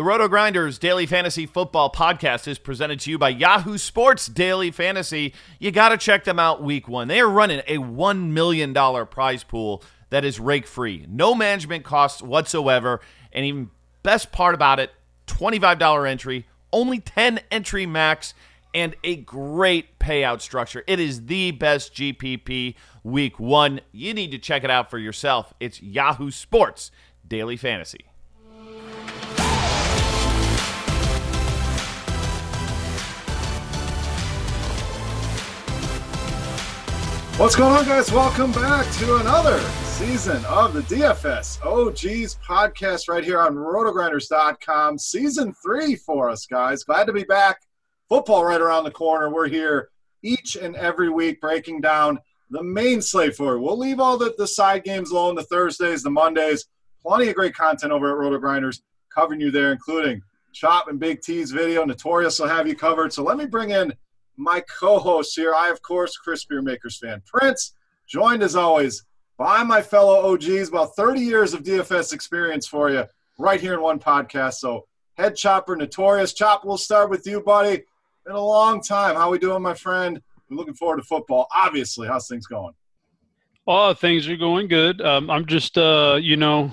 The Roto Grinders Daily Fantasy Football Podcast is presented to you by Yahoo Sports Daily Fantasy. You got to check them out week one. They are running a $1 million prize pool that is rake free, no management costs whatsoever. And even best part about it $25 entry, only 10 entry max, and a great payout structure. It is the best GPP week one. You need to check it out for yourself. It's Yahoo Sports Daily Fantasy. What's going on, guys? Welcome back to another season of the DFS OGs podcast right here on rotogrinders.com. Season three for us, guys. Glad to be back. Football right around the corner. We're here each and every week breaking down the main slate for you. We'll leave all the, the side games alone, the Thursdays, the Mondays. Plenty of great content over at Rotogrinders covering you there, including Chop and Big T's video. Notorious will have you covered. So let me bring in – my co-host here. I, of course, Chris Beermakers fan. Prince, joined as always by my fellow OGs. About 30 years of DFS experience for you right here in one podcast. So head chopper, notorious. Chop, we'll start with you, buddy. Been a long time. How we doing, my friend? Looking forward to football. Obviously, how's things going? Oh, things are going good. Um, I'm just, uh, you know,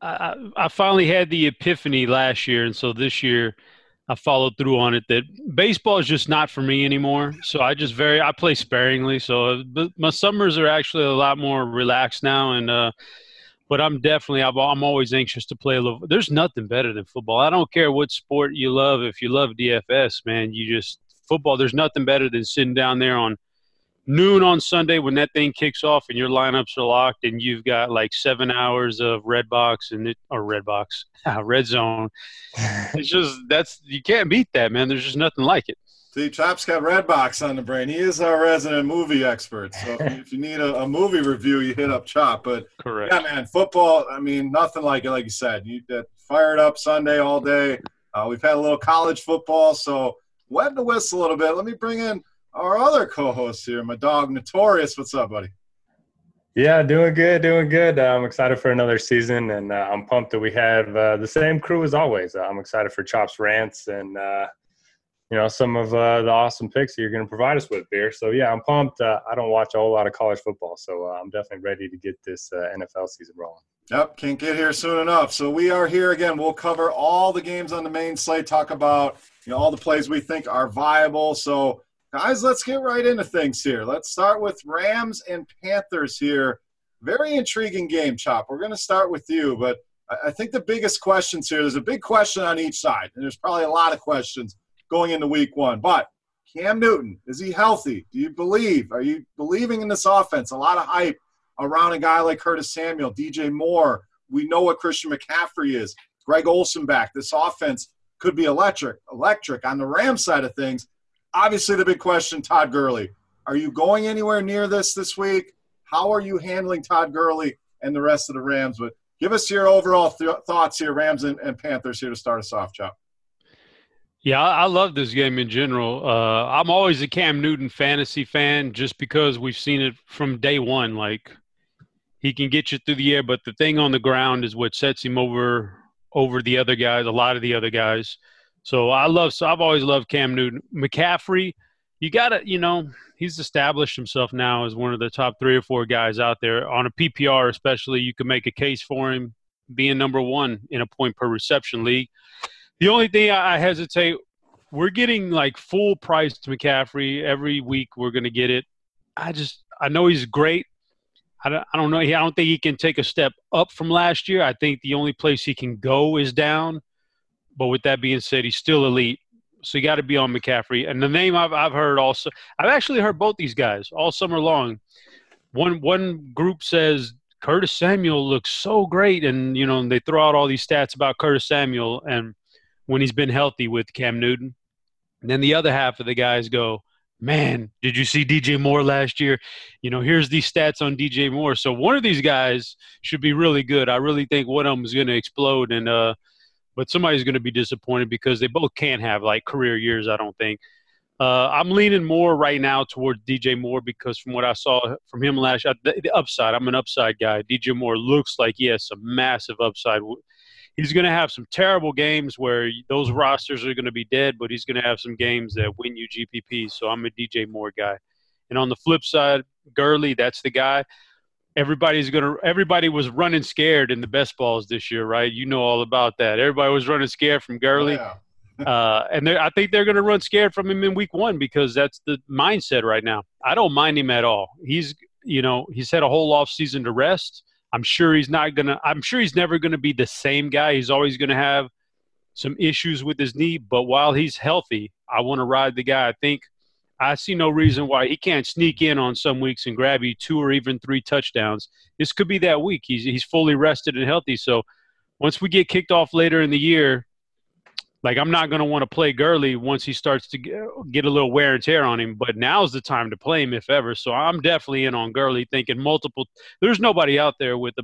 I, I finally had the epiphany last year, and so this year – I followed through on it that baseball is just not for me anymore. So I just very I play sparingly. So my summers are actually a lot more relaxed now, and uh, but I'm definitely i am always anxious to play a little. There's nothing better than football. I don't care what sport you love. If you love DFS, man, you just football. There's nothing better than sitting down there on noon on Sunday when that thing kicks off and your lineups are locked and you've got like seven hours of red box and it, or red box, red zone. it's just that's you can't beat that, man. There's just nothing like it. See, Chop's got red box on the brain. He is our resident movie expert. So if you need a, a, movie review, you hit up Chop. But correct, yeah, man, football. I mean, nothing like it. Like you said, you get fired up Sunday all day. Uh, we've had a little college football, so wet the whistle a little bit. Let me bring in our other co-host here, my dog Notorious. What's up, buddy? Yeah, doing good, doing good. I'm excited for another season, and uh, I'm pumped that we have uh, the same crew as always. Uh, I'm excited for Chops rants, and uh, you know some of uh, the awesome picks that you're going to provide us with, Beer. So yeah, I'm pumped. Uh, I don't watch a whole lot of college football, so uh, I'm definitely ready to get this uh, NFL season rolling. Yep, can't get here soon enough. So we are here again. We'll cover all the games on the main slate. Talk about you know all the plays we think are viable. So guys, let's get right into things here. Let's start with Rams and Panthers here. Very intriguing game, Chop. We're going to start with you, but I think the biggest questions here. There's a big question on each side, and there's probably a lot of questions going into week one. But Cam Newton, is he healthy? Do you believe? Are you believing in this offense? A lot of hype around a guy like Curtis Samuel, DJ Moore. We know what Christian McCaffrey is. Greg Olsen back. This offense could be electric. Electric. On the Ram side of things, obviously the big question, Todd Gurley. Are you going anywhere near this this week? How are you handling Todd Gurley and the rest of the Rams? But give us your overall th- thoughts here, Rams and, and Panthers here to start us off, Chop. Yeah, I love this game in general. Uh, I'm always a Cam Newton fantasy fan just because we've seen it from day one. Like he can get you through the air, but the thing on the ground is what sets him over over the other guys, a lot of the other guys. So I love. So I've always loved Cam Newton. McCaffrey, you got to, you know, he's established himself now as one of the top three or four guys out there on a PPR, especially. You can make a case for him being number one in a point per reception league. The only thing I hesitate, we're getting like full price to McCaffrey every week. We're to get it. I just, I know he's great. I don't, I don't know. I don't think he can take a step up from last year. I think the only place he can go is down. But with that being said, he's still elite. So you got to be on McCaffrey. And the name I've, I've heard also, I've actually heard both these guys all summer long. One one group says Curtis Samuel looks so great, and you know they throw out all these stats about Curtis Samuel, and when he's been healthy with Cam Newton. And then the other half of the guys go, man, did you see DJ Moore last year? You know, here's these stats on DJ Moore. So one of these guys should be really good. I really think one of them is going to explode, and uh, but somebody's going to be disappointed because they both can't have like career years. I don't think. Uh, I'm leaning more right now towards DJ Moore because from what I saw from him last year, the, the upside. I'm an upside guy. DJ Moore looks like he has some massive upside he's going to have some terrible games where those rosters are going to be dead, but he's going to have some games that win you GPP. So I'm a DJ Moore guy. And on the flip side, Gurley, that's the guy. Everybody's gonna. Everybody was running scared in the best balls this year, right? You know all about that. Everybody was running scared from Gurley, oh, yeah. uh, and I think they're going to run scared from him in Week One because that's the mindset right now. I don't mind him at all. He's, you know, he's had a whole off season to rest I'm sure he's not gonna. I'm sure he's never gonna be the same guy. He's always gonna have some issues with his knee. But while he's healthy, I want to ride the guy. I think I see no reason why he can't sneak in on some weeks and grab you two or even three touchdowns. This could be that week. He's he's fully rested and healthy. So once we get kicked off later in the year, like I'm not going to want to play Gurley once he starts to get a little wear and tear on him. But now's the time to play him if ever. So I'm definitely in on Gurley, thinking multiple. There's nobody out there with a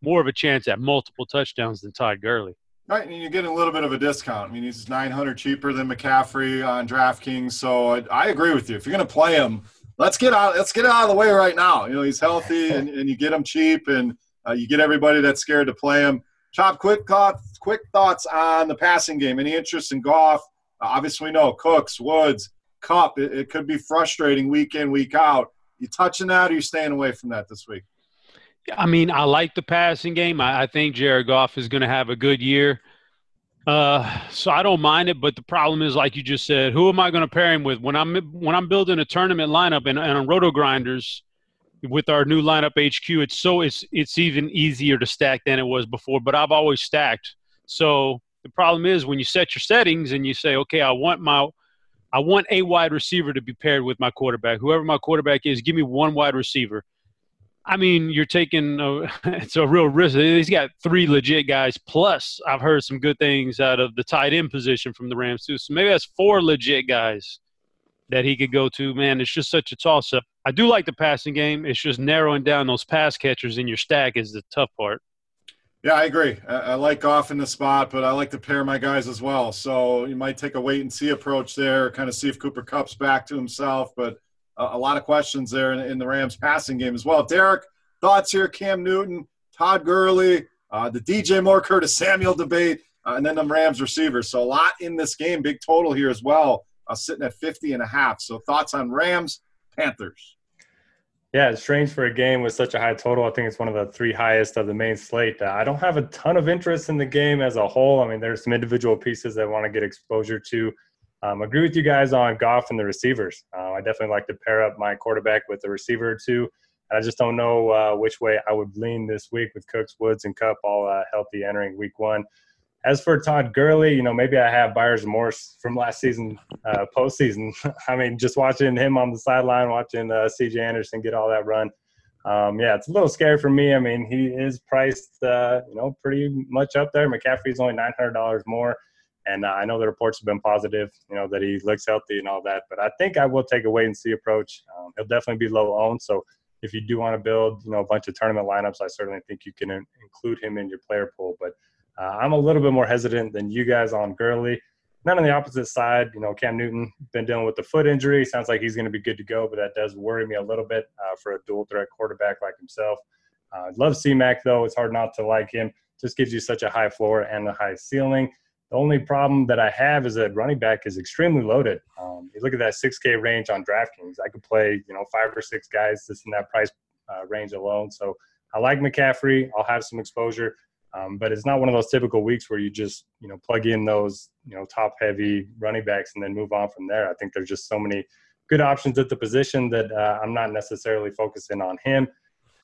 more of a chance at multiple touchdowns than Todd Gurley. Right, and you're getting a little bit of a discount. I mean, he's 900 cheaper than McCaffrey on DraftKings. So I, I agree with you. If you're going to play him, let's get out. Let's get out of the way right now. You know, he's healthy, and, and you get him cheap, and uh, you get everybody that's scared to play him. Chop, quick thoughts, quick thoughts on the passing game. Any interest in Goff? Uh, obviously, we know Cooks, Woods, Kupp. It, it, could be frustrating week in, week out. You touching that, or you staying away from that this week? I mean, I like the passing game. I, I think Jared Goff is going to have a good year. Uh, so I don't mind it, but the problem is, like you just said, who am I going to pair him with when I'm when I'm building a tournament lineup and, and on Roto Grinders? with our new lineup HQ, it's so it's it's even easier to stack than it was before. But I've always stacked. So the problem is when you set your settings and you say, okay, I want my I want a wide receiver to be paired with my quarterback. Whoever my quarterback is, give me one wide receiver. I mean, you're taking a, it's a real risk. He's got three legit guys. Plus, I've heard some good things out of the tight end position from the Rams too. So maybe that's four legit guys that he could go to. Man, it's just such a toss up. I do like the passing game. It's just narrowing down those pass catchers in your stack is the tough part. Yeah, I agree. I, I like off in the spot, but I like to pair my guys as well. So you might take a wait and see approach there, kind of see if Cooper Kupp's back to himself. But uh, a lot of questions there in, in, the Rams passing game as well. Derek, thoughts here? Cam Newton, Todd Gurley, uh, the DJ Moore Curtis Samuel debate, uh, and then the Rams receivers. So a lot in this game, big total here as well. uh, sitting at 50 and a half. So thoughts on Rams, Panthers? Yeah, it's strange for a game with such a high total. I think it's one of the three highest of the main slate. Uh, I don't have a ton of interest in the game as a whole. I mean, there's some individual pieces that I want to get exposure to. Um, agree with you guys on Goff and the receivers. Uh, I definitely like to pair up my quarterback with the receiver or two. I just don't know uh, which way I would lean this week with Cooks, Woods, and Kupp all uh, healthy entering week one. As for Todd Gurley, you know, maybe I have buyer's remorse from last season, uh, postseason. I mean, just watching him on the sideline, watching uh, C.J. Anderson get all that run. Um, yeah, it's a little scary for me. I mean, he is priced, uh, you know, pretty much up there. McCaffrey's only nine hundred dollars more, and I know the reports have been positive, you know, that he looks healthy and all that. But I think I will take a wait and see approach. Um, he'll definitely be low owned, so if you do want to build, you know, a bunch of tournament lineups, I certainly think you can include him in your player pool. But uh, I'm a little bit more hesitant than you guys on Gurley. Then on the opposite side, you know, Cam Newton been dealing with the foot injury. Sounds like he's going to be good to go, but that does worry me a little bit uh, for a dual threat quarterback like himself. Uh, love C-Mac though; it's hard not to like him. Just gives you such a high floor and a high ceiling. The only problem that I have is that running back is extremely loaded. Um, you look at that 6K range on DraftKings. I could play, you know, five or six guys just in that price uh, range alone. So I like McCaffrey. I'll have some exposure. Um, but it's not one of those typical weeks where you just you know plug in those you know top heavy running backs and then move on from there. I think there's just so many good options at the position that uh, I'm not necessarily focusing on him.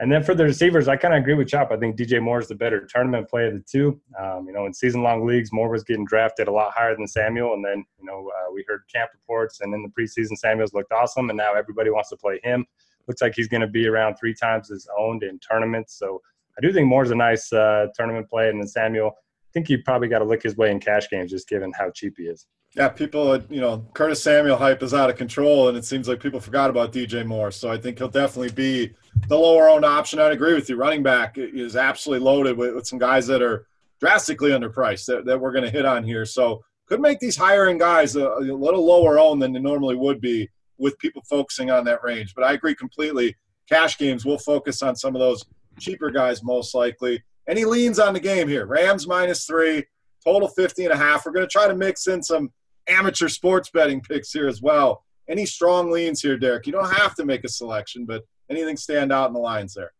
And then for the receivers, I kind of agree with Chop. I think DJ Moore is the better tournament play of the two. Um, you know, in season-long leagues, Moore was getting drafted a lot higher than Samuel, and then you know uh, we heard camp reports, and in the preseason, Samuel's looked awesome, and now everybody wants to play him. Looks like he's going to be around three times as owned in tournaments. So I do think Moore's a nice uh, tournament play, and then Samuel. I think he probably got to lick his way in cash games just given how cheap he is. Yeah, people, you know, Curtis Samuel hype is out of control, and it seems like people forgot about DJ Moore. So I think he'll definitely be the lower owned option. I'd agree with you. Running back is absolutely loaded with, with some guys that are drastically underpriced that, that we're going to hit on here. So could make these end guys a, a little lower owned than they normally would be with people focusing on that range. But I agree completely. Cash games will focus on some of those cheaper guys most likely. Any leans on the game here? Rams minus three, total 50 and a half. We're going to try to mix in some amateur sports betting picks here as well. Any strong leans here, Derek? You don't have to make a selection, but anything stand out in the lines there?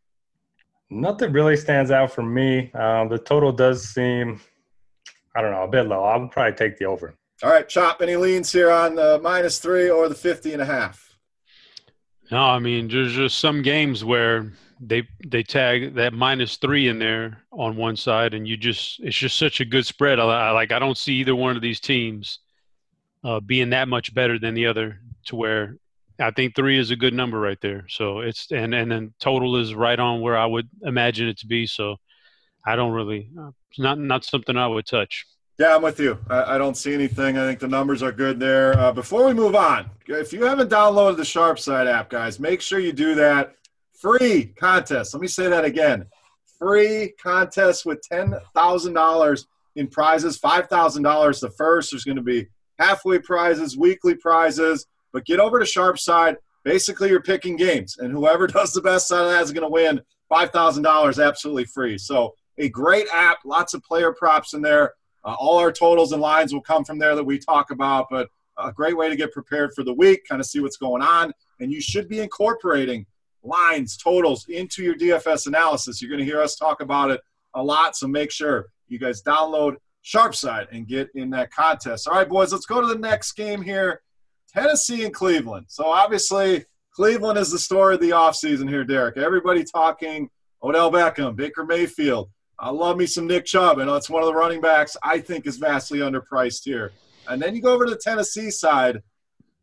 Nothing really stands out for me. Um, the total does seem, I don't know, a bit low. I would probably take the over. All right, Chop, any leans here on the minus three or the 50 and a half? No, I mean, there's just some games where they they tag that minus three in there on one side, and you just it's just such a good spread. I, I like I don't see either one of these teams uh, being that much better than the other to where I think three is a good number right there. So it's and and then total is right on where I would imagine it to be. So I don't really uh, not not something I would touch. Yeah, I'm with you. I, I, don't see anything. I think the numbers are good there. Uh, before we move on, if you haven't downloaded the Sharp Side app, guys, make sure you do that. Free contest. Let me say that again. Free contest with ten thousand dollars in prizes. Five thousand dollars the first. There's going to be halfway prizes, weekly prizes. But get over to Sharp Side. Basically, you're picking games, and whoever does the best out of that is going to win five thousand dollars absolutely free. So a great app, lots of player props in there. Uh, all our totals and lines will come from there that we talk about, but a great way to get prepared for the week, kind of see what's going on. And you should be incorporating lines, totals into your DFS analysis. You're going to hear us talk about it a lot, so make sure you guys download Sharpside and get in that contest. All right, boys, let's go to the next game here Tennessee and Cleveland. So, obviously, Cleveland is the story of the offseason here, Derek. Everybody talking Odell Beckham, Baker Mayfield. I love me some Nick Chubb. I know it's one of the running backs I think is vastly underpriced here. And then you go over to the Tennessee side.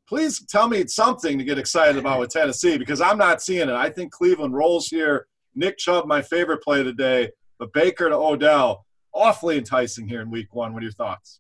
Please tell me something to get excited about with Tennessee because I'm not seeing it. I think Cleveland rolls here. Nick Chubb, my favorite play today, but Baker to Odell awfully enticing here in week one. What are your thoughts?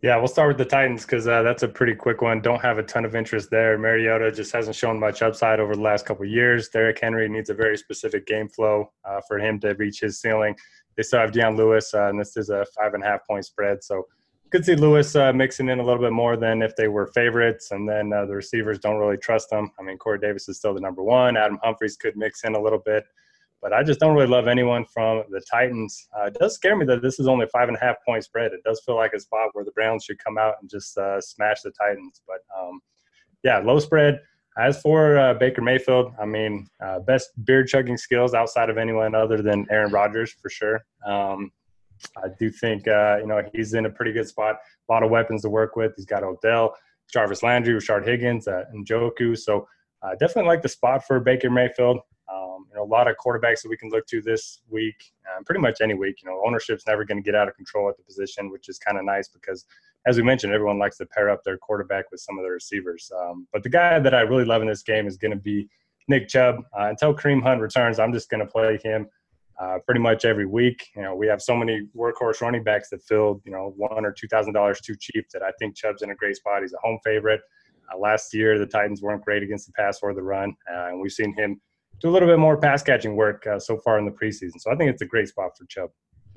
Yeah, we'll start with the Titans because uh, that's a pretty quick one. Don't have a ton of interest there. Mariota just hasn't shown much upside over the last couple years. Derrick Henry needs a very specific game flow uh, for him to reach his ceiling. They still have Dion Lewis, uh, and this is a five and a half point spread. So could see Lewis uh, mixing in a little bit more than if they were favorites. And then uh, the receivers don't really trust them. I mean, Corey Davis is still the number one. Adam Humphries could mix in a little bit. But I just don't really love anyone from the Titans. Uh, it does scare me that this is only five and a half point spread. It does feel like a spot where the Browns should come out and just uh, smash the Titans. But um, yeah, low spread. As for uh, Baker Mayfield, I mean, uh, best beard chugging skills outside of anyone other than Aaron Rodgers for sure. Um, I do think uh, you know he's in a pretty good spot. A lot of weapons to work with. He's got Odell, Jarvis Landry, Rashard Higgins, uh, and Njoku. So uh, definitely like the spot for Baker Mayfield. Um, you know, a lot of quarterbacks that we can look to this week, um, pretty much any week. You know, ownership's never going to get out of control at the position, which is kind of nice because as we mentioned, everyone likes to pair up their quarterback with some of the receivers. Um, but the guy that I really love in this game is going to be Nick Chubb. Uh, until Kareem Hunt returns, I'm just going to play him uh, pretty much every week. You know, we have so many workhorse running backs that feel you know one or two thousand dollars too cheap that I think Chubb's in a great spot. He's a home favorite. Uh, last year, the Titans weren't great against the pass or the run, uh, and we've seen him do a little bit more pass catching work uh, so far in the preseason. So I think it's a great spot for Chubb.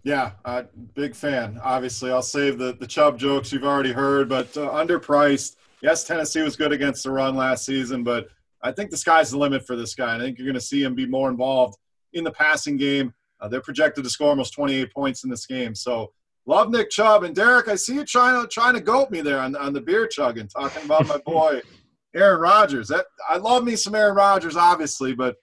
Yeah, uh, big fan. Obviously, I'll save the, the Chubb jokes you've already heard, but uh, underpriced. Yes, Tennessee was good against the run last season, but I think the sky's the limit for this guy. I think you're going to see him be more involved in the passing game. Uh, they're projected to score almost 28 points in this game. So love Nick Chubb and Derek. I see you trying to trying to goat me there on, on the beer chugging, talking about my boy Aaron Rodgers. That I love me some Aaron Rodgers, obviously, but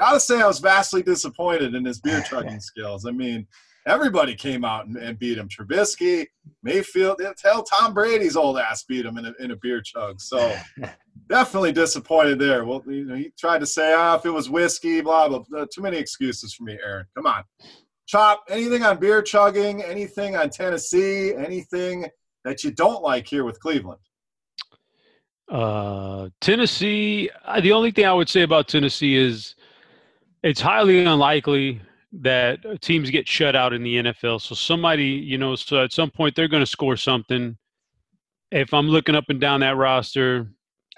gotta say I was vastly disappointed in his beer chugging skills. I mean, everybody came out and, and, beat him. Trubisky, Mayfield, tell Tom Brady's old ass beat him in a, in a beer chug. So definitely disappointed there. Well, you know, he tried to say, ah, if it was whiskey, blah, blah, blah. Too many excuses for me, Aaron. Come on. Chop, anything on beer chugging, anything on Tennessee, anything that you don't like here with Cleveland? Uh, Tennessee, the only thing I would say about Tennessee is it's highly unlikely that teams get shut out in the NFL. So somebody, you know, so at some point they're going to score something. If I'm looking up and down that roster,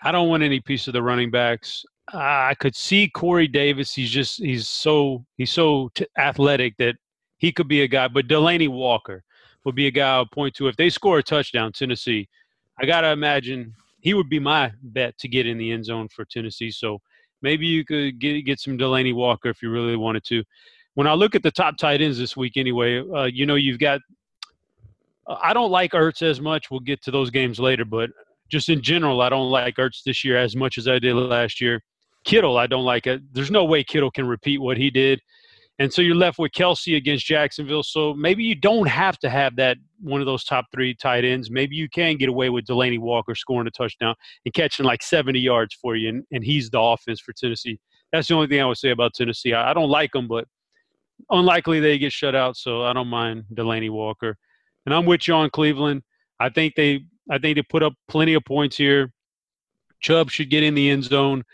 I don't want any piece of the running backs. I could see Corey Davis. He's just he's so he's so t- athletic that he could be a guy. But Delanie Walker would be a guy I'll point to if they score a touchdown. Tennessee, I gotta imagine he would be my bet to get in the end zone for Tennessee. So maybe you could get get some Delanie Walker if you really wanted to when I look at the top tight ends this week, anyway, uh, you know, you've got. I don't like Ertz as much. We'll get to those games later, but just in general, I don't like Ertz this year as much as I did last year. Kittle, I don't like it. There's no way Kittle can repeat what he did. And so you're left with Kelce against Jacksonville. So maybe you don't have to have that one of those top three tight ends. Maybe you can get away with Delanie Walker scoring a touchdown and catching like 70 yards for you, and, and he's the offense for Tennessee. That's the only thing I would say about Tennessee. I, I don't like them, but unlikely they get shut out, so I don't mind Delanie Walker. And I'm with you on Cleveland. I think they I think they put up plenty of points here. Chubb should get in the end zone,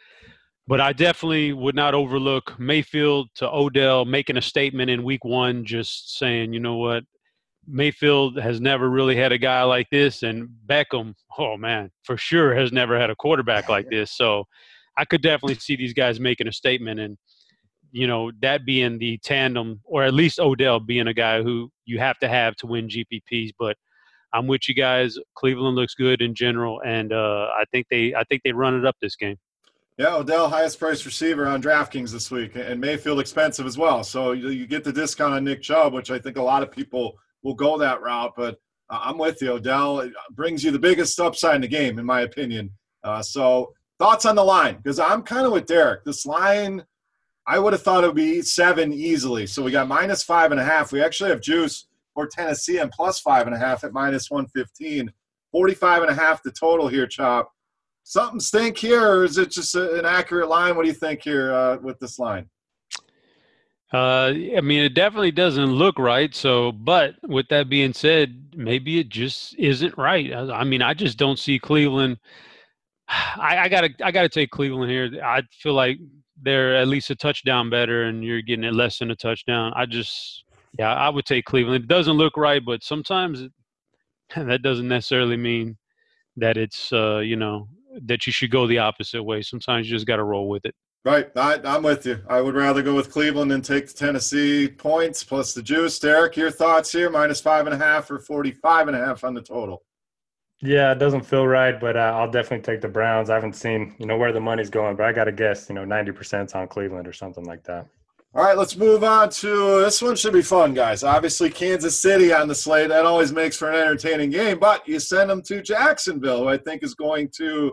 but I definitely would not overlook Mayfield to Odell making a statement in week one, just saying, you know what, Mayfield has never really had a guy like this, and Beckham, oh man, for sure has never had a quarterback like this. So I could definitely see these guys making a statement and you know that being the tandem, or at least Odell being a guy who you have to have to win GPPs. But I'm with you guys. Cleveland looks good in general, and uh, I think they I think they run it up this game. Yeah, Odell, highest priced receiver on DraftKings this week, and Mayfield expensive as well. So you, get the discount on Nick Chubb, which I think a lot of people will go that route. But uh, I'm with you. Odell It brings you the biggest upside in the game, in my opinion. Uh, so thoughts on the line? Because I'm kind of with Derek. This line I would have thought it would be seven easily. So we got minus five and a half. We actually have juice for Tennessee and plus five and a half at minus 115. 45 and a half the total here, Chop. Something stink here, or is it just an accurate line? What do you think here uh, with this line? Uh, I mean, it definitely doesn't look right. So, but with that being said, maybe it just isn't right. I, I mean, I just don't see Cleveland. I, I, gotta, I gotta take Cleveland here. I feel like they're at least a touchdown better and you're getting it less than a touchdown. I just, yeah, I would take Cleveland. It doesn't look right, but sometimes that doesn't necessarily mean that it's, uh, you know, that you should go the opposite way. Sometimes you just got to roll with it. Right. I, am with you. I would rather go with Cleveland and take the Tennessee points plus the juice. Derek, your thoughts here? Minus five and a half or 45 and a half on the total. Yeah, it doesn't feel right, but uh, I'll definitely take the Browns. I haven't seen, you know, where the money's going, but I got to guess, you know, 90% on Cleveland or something like that. All right, let's move on to this one. Should be fun, guys. Obviously, Kansas City on the slate. That always makes for an entertaining game, but you send them to Jacksonville, who I think is going to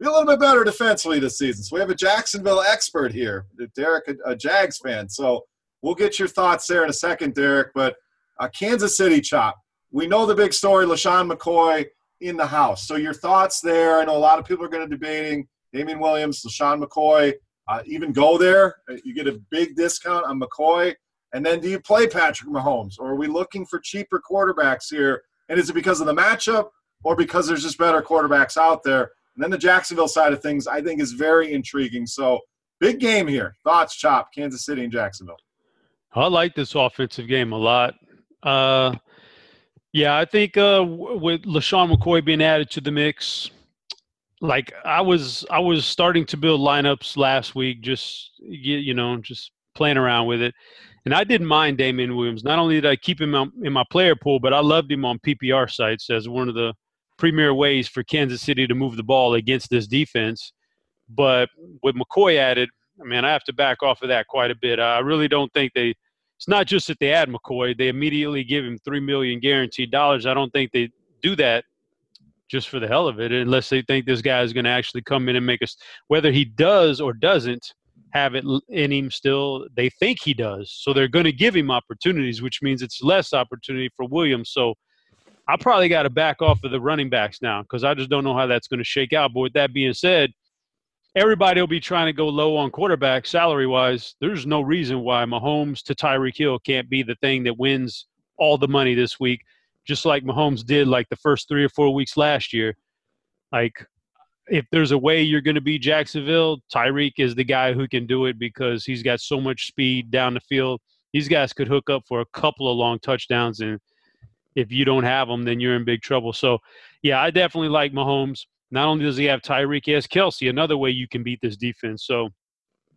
be a little bit better defensively this season. So we have a Jacksonville expert here, Derek, a, a Jags fan. So we'll get your thoughts there in a second, Derek. But uh, Kansas City chop. We know the big story, LeSean McCoy in the house. So your thoughts there. I know a lot of people are going to debating Damien Williams, LeSean McCoy. Uh, even go there. Uh, you get a big discount on McCoy. And then do you play Patrick Mahomes? Or are we looking for cheaper quarterbacks here? And is it because of the matchup or because there's just better quarterbacks out there? And then the Jacksonville side of things, I think, is very intriguing. So big game here. Thoughts, Chop, Kansas City and Jacksonville. I like this offensive game a lot. Uh, yeah, I think uh, with LeSean McCoy being added to the mix, like I was I was starting to build lineups last week, just you know, just playing around with it. And I didn't mind Damien Williams. Not only did I keep him in my player pool, but I loved him on PPR sites as one of the premier ways for Kansas City to move the ball against this defense. But with McCoy added, I mean, I have to back off of that quite a bit. I really don't think they. It's not just that they add McCoy; they immediately give him three million guaranteed dollars. I don't think they do that just for the hell of it, unless they think this guy is going to actually come in and make us. Whether he does or doesn't have it in him still, they think he does. So they're going to give him opportunities, which means it's less opportunity for Williams. So I probably got to back off of the running backs now because I just don't know how that's going to shake out. But with that being said, everybody will be trying to go low on quarterback salary wise. There's no reason why Mahomes to Tyreek Hill can't be the thing that wins all the money this week just like Mahomes did like the first three or four weeks last year. Like, if there's a way you're going to be Jacksonville, Tyreek is the guy who can do it because he's got so much speed down the field. These guys could hook up for a couple of long touchdowns, and if you don't have them, then you're in big trouble. So, yeah, I definitely like Mahomes. Not only does he have Tyreek, he has Kelce. Another way you can beat this defense. So,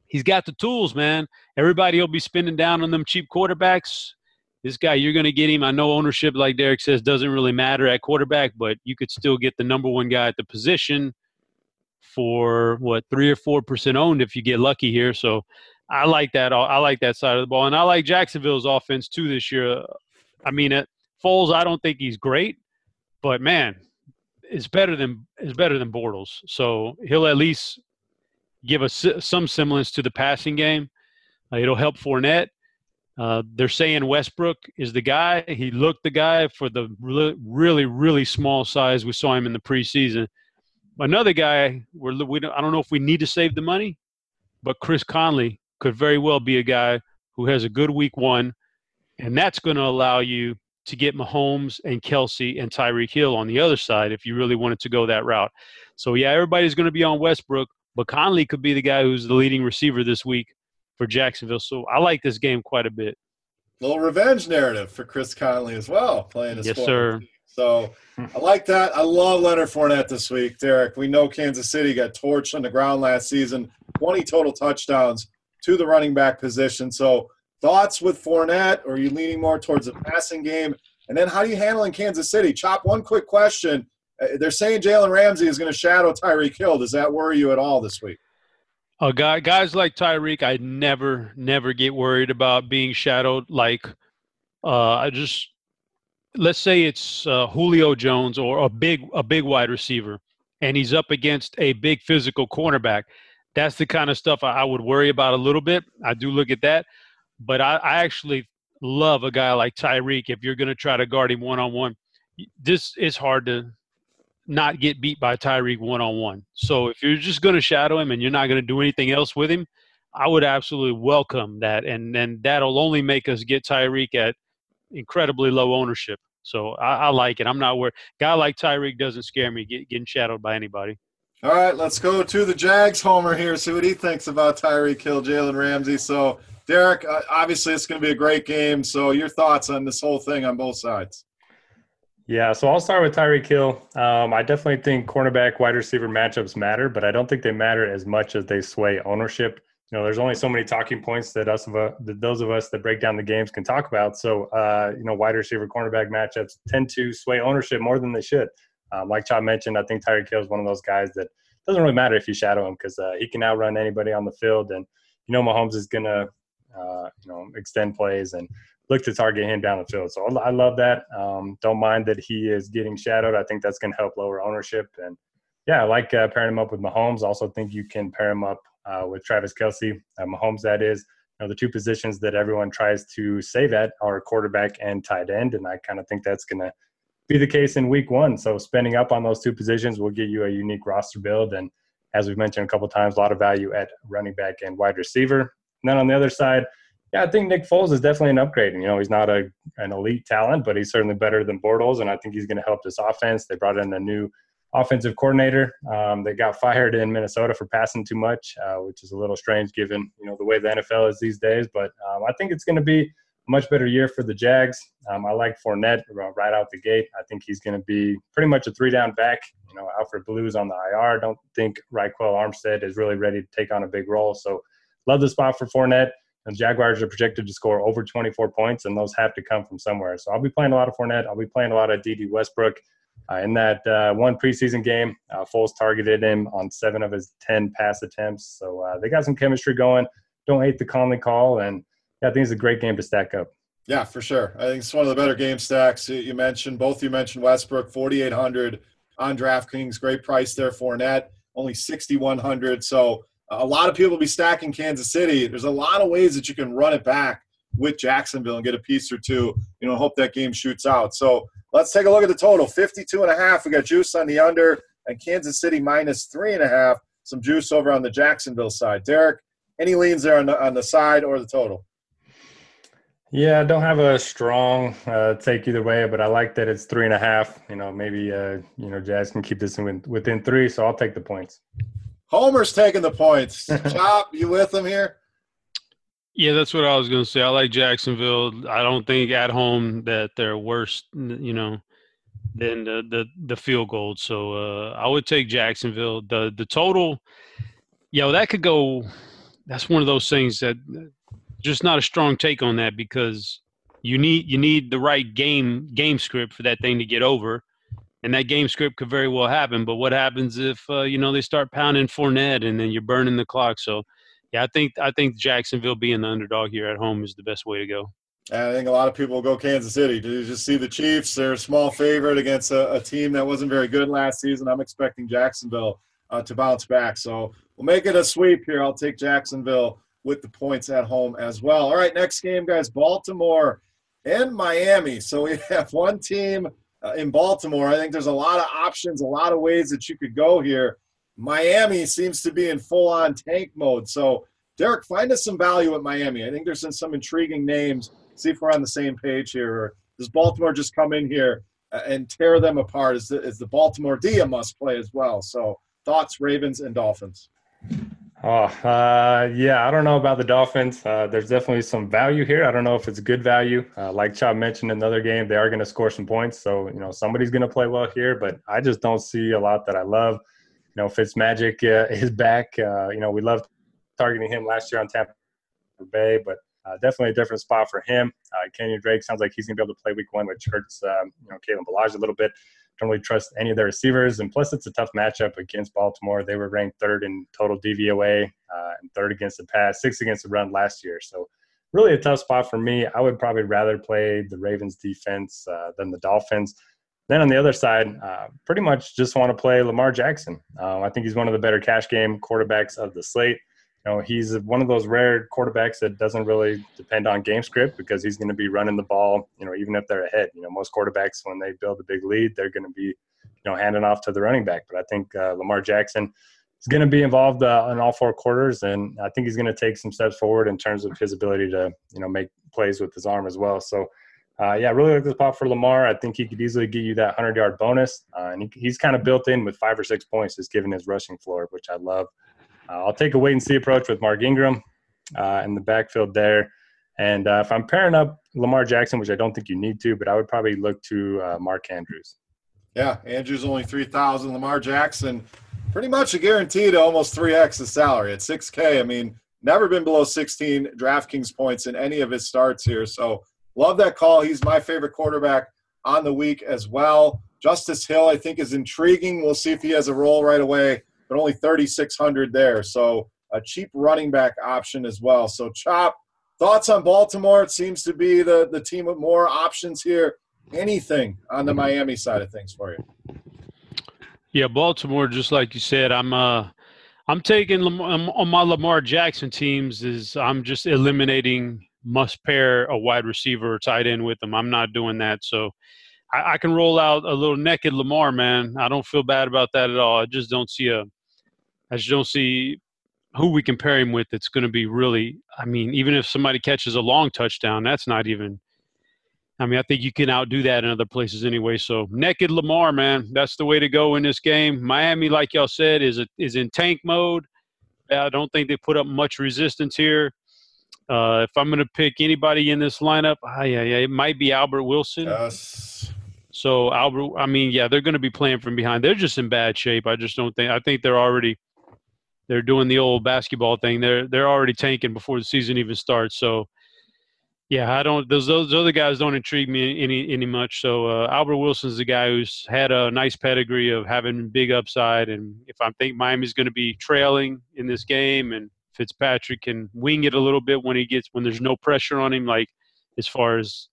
he's got the tools, man. Everybody will be spending down on them cheap quarterbacks this guy, you're going to get him. I know ownership, like Derek says, doesn't really matter at quarterback, but you could still get the number one guy at the position for what three or four percent owned if you get lucky here. So I like that. I like that side of the ball, and I like Jacksonville's offense too this year. I mean, Foles, I don't think he's great, but man, it's better than it's better than Bortles. So he'll at least give us some semblance to the passing game. Uh, it'll help Fournette. Uh, they're saying Westbrook is the guy. He looked the guy for the really, really, really small size. We saw him in the preseason. Another guy, we're, we don't, I don't know if we need to save the money, but Chris Conley could very well be a guy who has a good week one, and that's going to allow you to get Mahomes and Kelce and Tyreek Hill on the other side if you really wanted to go that route. So, yeah, everybody's going to be on Westbrook, but Conley could be the guy who's the leading receiver this week for Jacksonville. So I like this game quite a bit. A little revenge narrative for Chris Conley as well, playing his yes, sir. Team. So I like that. I love Leonard Fournette this week, Derek. We know Kansas City got torched on the ground last season, 20 total touchdowns to the running back position. So thoughts with Fournette? Or are you leaning more towards the passing game? And then how do you handle in Kansas City? Chop, one quick question. Uh, they're saying Jalen Ramsey is going to shadow Tyreek Hill. Does that worry you at all this week? Oh, guy, guys like Tyreek, I never, never get worried about being shadowed. Like, uh, I just let's say it's uh, Julio Jones or a big, a big wide receiver, and he's up against a big physical cornerback. That's the kind of stuff I, I would worry about a little bit. I do look at that, but I, I actually love a guy like Tyreek. If you're going to try to guard him one on one, this is hard to not get beat by Tyreek one on one. So if you're just going to shadow him and you're not going to do anything else with him, I would absolutely welcome that, and then that'll only make us get Tyreek at incredibly low ownership. So I, I like it. I'm not worried. Guy like Tyreek doesn't scare me get, getting shadowed by anybody. All right, let's go to the Jags homer here. See what he thinks about Tyreek Hill, Jalen Ramsey. So Derek, uh, obviously it's going to be a great game. So your thoughts on this whole thing on both sides? Yeah, so I'll start with Tyreek Hill. Um, I definitely think cornerback wide receiver matchups matter, but I don't think they matter as much as they sway ownership. You know, there's only so many talking points that us of a, that those of us that break down the games can talk about. So, uh, you know, wide receiver cornerback matchups tend to sway ownership more than they should. Um, like Chad mentioned, I think Tyreek Hill is one of those guys that doesn't really matter if you shadow him because uh, he can outrun anybody on the field, and you know Mahomes is gonna uh, you know, extend plays and look to target him down the field. So I love that. Um, don't mind that he is getting shadowed. I think that's to help lower ownership. And yeah, I like uh, pairing him up with Mahomes. Also think you can pair him up uh, with Travis Kelce, Uh, Mahomes, that is. You know, the two positions that everyone tries to save at are quarterback and tight end. And I kind of think that's going to be the case in week one. So spending up on those two positions will get you a unique roster build. And as we've mentioned a couple times, a lot of value at running back and wide receiver. And then on the other side, yeah, I think Nick Foles is definitely an upgrade. And, You know, he's not a an elite talent, but he's certainly better than Bortles, and I think he's going to help this offense. They brought in a new offensive coordinator. Um, they got fired in Minnesota for passing too much, uh, which is a little strange given you know the way the NFL is these days. But um, I think it's going to be much better year for the Jags. Um, I like Fournette right out the gate. I think he's going to be pretty much a three down back. You know, Alfred Blue's on the IR. Don't think Ryquell Armstead is really ready to take on a big role. So love the spot for Fournette. The Jaguars are projected to score over 24 points, and those have to come from somewhere. So I'll be playing a lot of Fournette. I'll be playing a lot of Dede Westbrook. Uh, in that uh, one preseason game, uh, Foles targeted him on seven of his 10 pass attempts. So uh, they got some chemistry going. Don't hate the Conley call. And yeah, I think it's a great game to stack up. Yeah, for sure. I think it's one of the better game stacks. You mentioned, both you mentioned Westbrook, 4,800 on DraftKings. Great price there Fournette, only 6,100. So a lot of people will be stacking Kansas City. There's a lot of ways that you can run it back with Jacksonville and get a piece or two, you know, hope that game shoots out. So let's take a look at the total 52 and a half. We got juice on the under and Kansas City minus three and a half. Some juice over on the Jacksonville side. Derek, any leans there on the, on the side or the total? Yeah, I don't have a strong uh, take either way, but I like that it's three and a half. You know, maybe uh, you know Jazz can keep this in, within three, so I'll take the points. Homer's taking the points. Chop, you with him here? Yeah, that's what I was going to say. I like Jacksonville. I don't think at home that they're worse, you know, than the the, the field goal. So uh, I would take Jacksonville. The the total, yeah, well, that could go. That's one of those things that just not a strong take on that because you need you need the right game game script for that thing to get over and that game script could very well happen. But what happens if uh, you know they start pounding Fournette and then you're burning the clock? So, yeah, I think I think Jacksonville being the underdog here at home is the best way to go. I think a lot of people will go Kansas City. Do you just see the Chiefs? They're a small favorite against a, a team that wasn't very good last season. I'm expecting Jacksonville uh, to bounce back. So we'll make it a sweep here. I'll take Jacksonville with the points at home as well. All right, next game, guys Baltimore and Miami. So we have one team uh, in Baltimore. I think there's a lot of options, a lot of ways that you could go here. Miami seems to be in full on tank mode. So, Derek, find us some value at Miami. I think there's some intriguing names. See if we're on the same page here. Or does Baltimore just come in here uh, and tear them apart? Is the, is the Baltimore D a must play as well? So, thoughts, Ravens and Dolphins? Oh, uh, yeah, I don't know about the Dolphins. Uh, there's definitely some value here. I don't know if it's good value. Uh, like Chop mentioned another game, they are going to score some points. So, you know, somebody's going to play well here, but I just don't see a lot that I love. You know, Fitzmagic uh, is back. Uh, you know, we loved targeting him last year on Tampa Bay, but uh, definitely a different spot for him. Uh, Kenyan Drake sounds like he's going to be able to play week one, which hurts, um, you know, Kalen Ballage a little bit don't really trust any of their receivers. And plus, it's a tough matchup against Baltimore. They were ranked third in total DVOA uh, and third against the pass, sixth against the run last year. So, really a tough spot for me. I would probably rather play the Ravens defense uh, than the Dolphins. Then on the other side, uh, pretty much just want to play Lamar Jackson. Uh, I think he's one of the better cash game quarterbacks of the slate you know, he's one of those rare quarterbacks that doesn't really depend on game script because he's going to be running the ball, you know, even if they're ahead. You know, most quarterbacks, when they build a big lead, they're going to be, you know, handing off to the running back. But I think uh, Lamar Jackson is going to be involved uh, in all four quarters, and I think he's going to take some steps forward in terms of his ability to, you know, make plays with his arm as well. So, uh, yeah, I really like this pop for Lamar. I think he could easily give you that 100 yard bonus. Uh, and he, he's kind of built in with five or six points, just given his rushing floor, which I love. Uh, I'll take a wait and see approach with Mark Ingram uh, in the backfield there. And uh, if I'm pairing up Lamar Jackson, which I don't think you need to, but I would probably look to Mark Andrews. Yeah, Andrews only 3000 Lamar Jackson, pretty much a guarantee to almost 3x the salary at 6K. I mean, never been below 16 DraftKings points in any of his starts here. So love that call. He's my favorite quarterback on the week as well. Justice Hill, I think, is intriguing. We'll see if he has a role right away but only 3,600 there. So a cheap running back option as well. So Chop, thoughts on Baltimore? It seems to be the, the team with more options here. Anything on the Miami side of things for you? Yeah, Baltimore, just like you said, I'm uh I'm taking Lamar, on my Lamar Jackson teams is I'm just eliminating must pair a wide receiver or tight end with them. I'm not doing that. So I, I, can roll out a little naked Lamar, man. I don't feel bad about that at all. I just don't see a I just don't see who we compare him with that's going to be really I mean, even if somebody catches a long touchdown, that's not even I mean, I think you can outdo that in other places anyway. So naked Lamar, man, that's the way to go in this game. Miami, like y'all said, is a, is in tank mode. I don't think they put up much resistance here. Uh, if I'm going to pick anybody in this lineup, ah, yeah, yeah, it might be Albert Wilson. Yes. So Albert, I mean, yeah, they're going to be playing from behind. They're just in bad shape. I just don't think. I think they're already they're doing the old basketball thing. They're they're already tanking before the season even starts. So yeah, I don't. Those those other guys don't intrigue me any any much. So uh, Albert Wilson's the guy who's had a nice pedigree of having big upside, and if I think Miami's going to be trailing in this game, and Fitzpatrick can wing it a little bit when he gets when there's no pressure on him, like as far as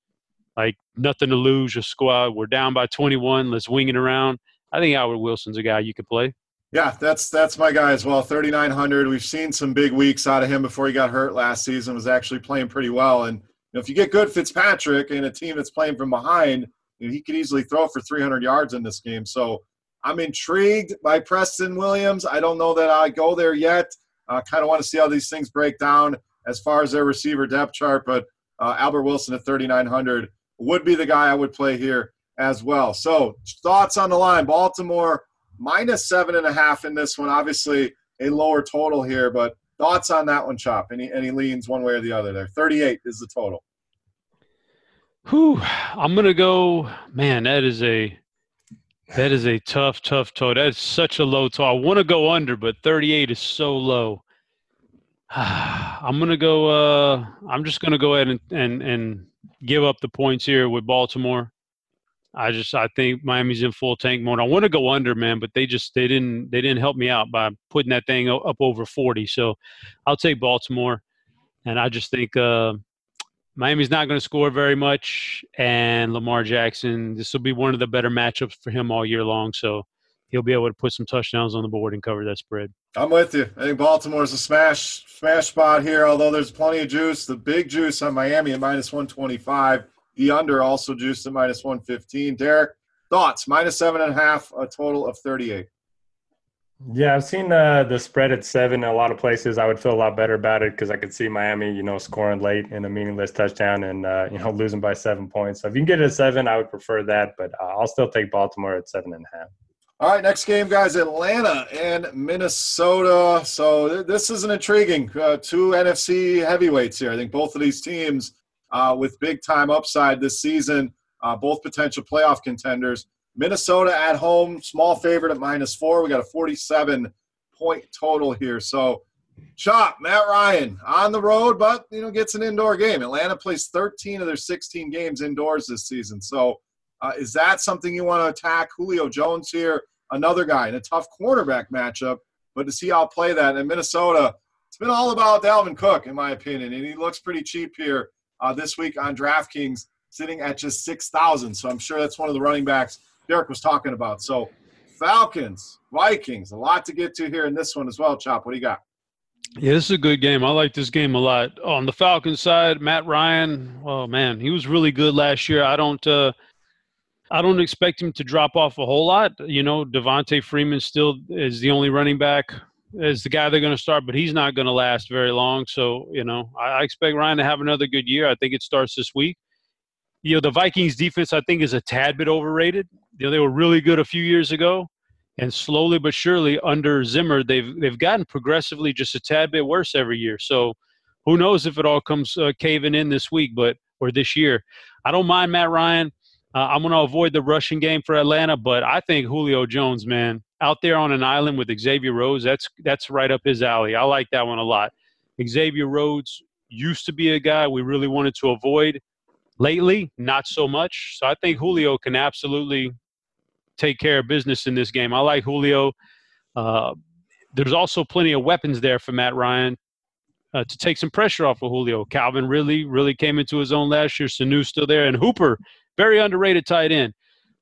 like nothing to lose, just squad. We're down by 21. Let's wing it around. I think Albert Wilson's a guy you could play. Yeah, that's that's my guy as well. 3900. We've seen some big weeks out of him before he got hurt last season. Was actually playing pretty well and know, if you get good Fitzpatrick and a team that's playing from behind, you know, he could easily throw for 300 yards in this game. So I'm intrigued by Preston Williams. I don't know that I go there yet. I kind of want to see how these things break down as far as their receiver depth chart. But uh, Albert Wilson at 3,900 would be the guy I would play here as well. So thoughts on the line? Baltimore minus seven and a half in this one. Obviously a lower total here, but Thoughts on that one, Chop? Any any leans one way or the other there? 38 is the total. Whew. I'm gonna go, man, that is a that is a tough, tough total. That is such a low total. I want to go under, but 38 is so low. I'm gonna go uh I'm just gonna go ahead and, and, and give up the points here with Baltimore. I just I think Miami's in full tank mode. I want to go under, man, but they just they didn't they didn't help me out by putting that thing up over 40. So I'll take Baltimore, and I just think uh, Miami's not going to score very much, and Lamar Jackson this will be one of the better matchups for him all year long. So he'll be able to put some touchdowns on the board and cover that spread. I'm with you. I think Baltimore's a smash smash spot here. Although there's plenty of juice, the big juice on Miami at minus 125. The under also juiced at minus 115. Derek, thoughts? Minus seven and a half, a total of 38. Yeah, I've seen uh, the spread at seven in a lot of places. I would feel a lot better about it because I could see Miami, you know, scoring late in a meaningless touchdown and uh, you know losing by seven points. So if you can get it at seven, I would prefer that. But uh, I'll still take Baltimore at seven and a half. All right, next game, guys, Atlanta and Minnesota. So th- this is an intriguing uh, two NFC heavyweights here. I think both of these teams uh, with big time upside this season, uh, both potential playoff contenders. Minnesota at home, small favorite at minus four. We got a 47 point total here. So, Chop, Matt Ryan on the road, but you know gets an indoor game. Atlanta plays 13 of their 16 games indoors this season. So, uh, is that something you want to attack? Julio Jones here, another guy in a tough quarterback matchup, but to see how play that in Minnesota, it's been all about Dalvin Cook, in my opinion, and he looks pretty cheap here uh, this week on DraftKings, sitting at just 6,000. So I'm sure that's one of the running backs Derek was talking about. So Falcons, Vikings, a lot to get to here in this one as well. Chop, what do you got? Yeah, this is a good game. I like this game a lot. On the Falcons side, Matt Ryan, oh man, he was really good last year. I don't uh I don't expect him to drop off a whole lot. You know, Devonta Freeman still is the only running back is the guy they're going to start, but he's not going to last very long. So, you know, I, I, expect Ryan to have another good year. I think it starts this week. You know, the Vikings defense, I think, is a tad bit overrated. You know, they were really good a few years ago, and slowly but surely under Zimmer, they've they've gotten progressively just a tad bit worse every year. So, who knows if it all comes uh, caving in this week, but or this year. I don't mind Matt Ryan. Uh, I'm going to avoid the rushing game for Atlanta, but I think Julio Jones, man, out there on an island with Xavier Rhodes, that's that's right up his alley. I like that one a lot. Xavier Rhodes used to be a guy we really wanted to avoid. Lately, not so much. So I think Julio can absolutely take care of business in this game. I like Julio. Uh, there's also plenty of weapons there for Matt Ryan. uh, to take some pressure off of Julio. Calvin really, really came into his own last year. Sanu's still there, and Hooper, very underrated tight end.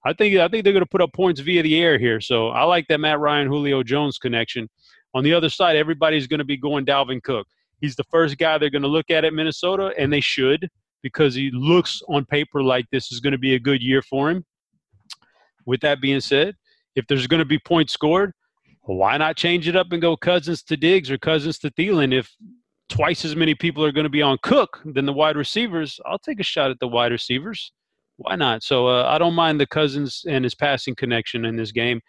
I think I think they're going to put up points via the air here. So I like that Matt Ryan Julio Jones connection. On the other side, everybody's going to be going Dalvin Cook. He's the first guy they're going to look at at Minnesota, and they should because he looks on paper like this is going to be a good year for him. With that being said, if there's going to be points scored, why not change it up and go Cousins to Diggs or Cousins to Thielen? If twice as many people are going to be on Cook than the wide receivers, I'll take a shot at the wide receivers. Why not? So uh, I don't mind the Cousins and his passing connection in this game.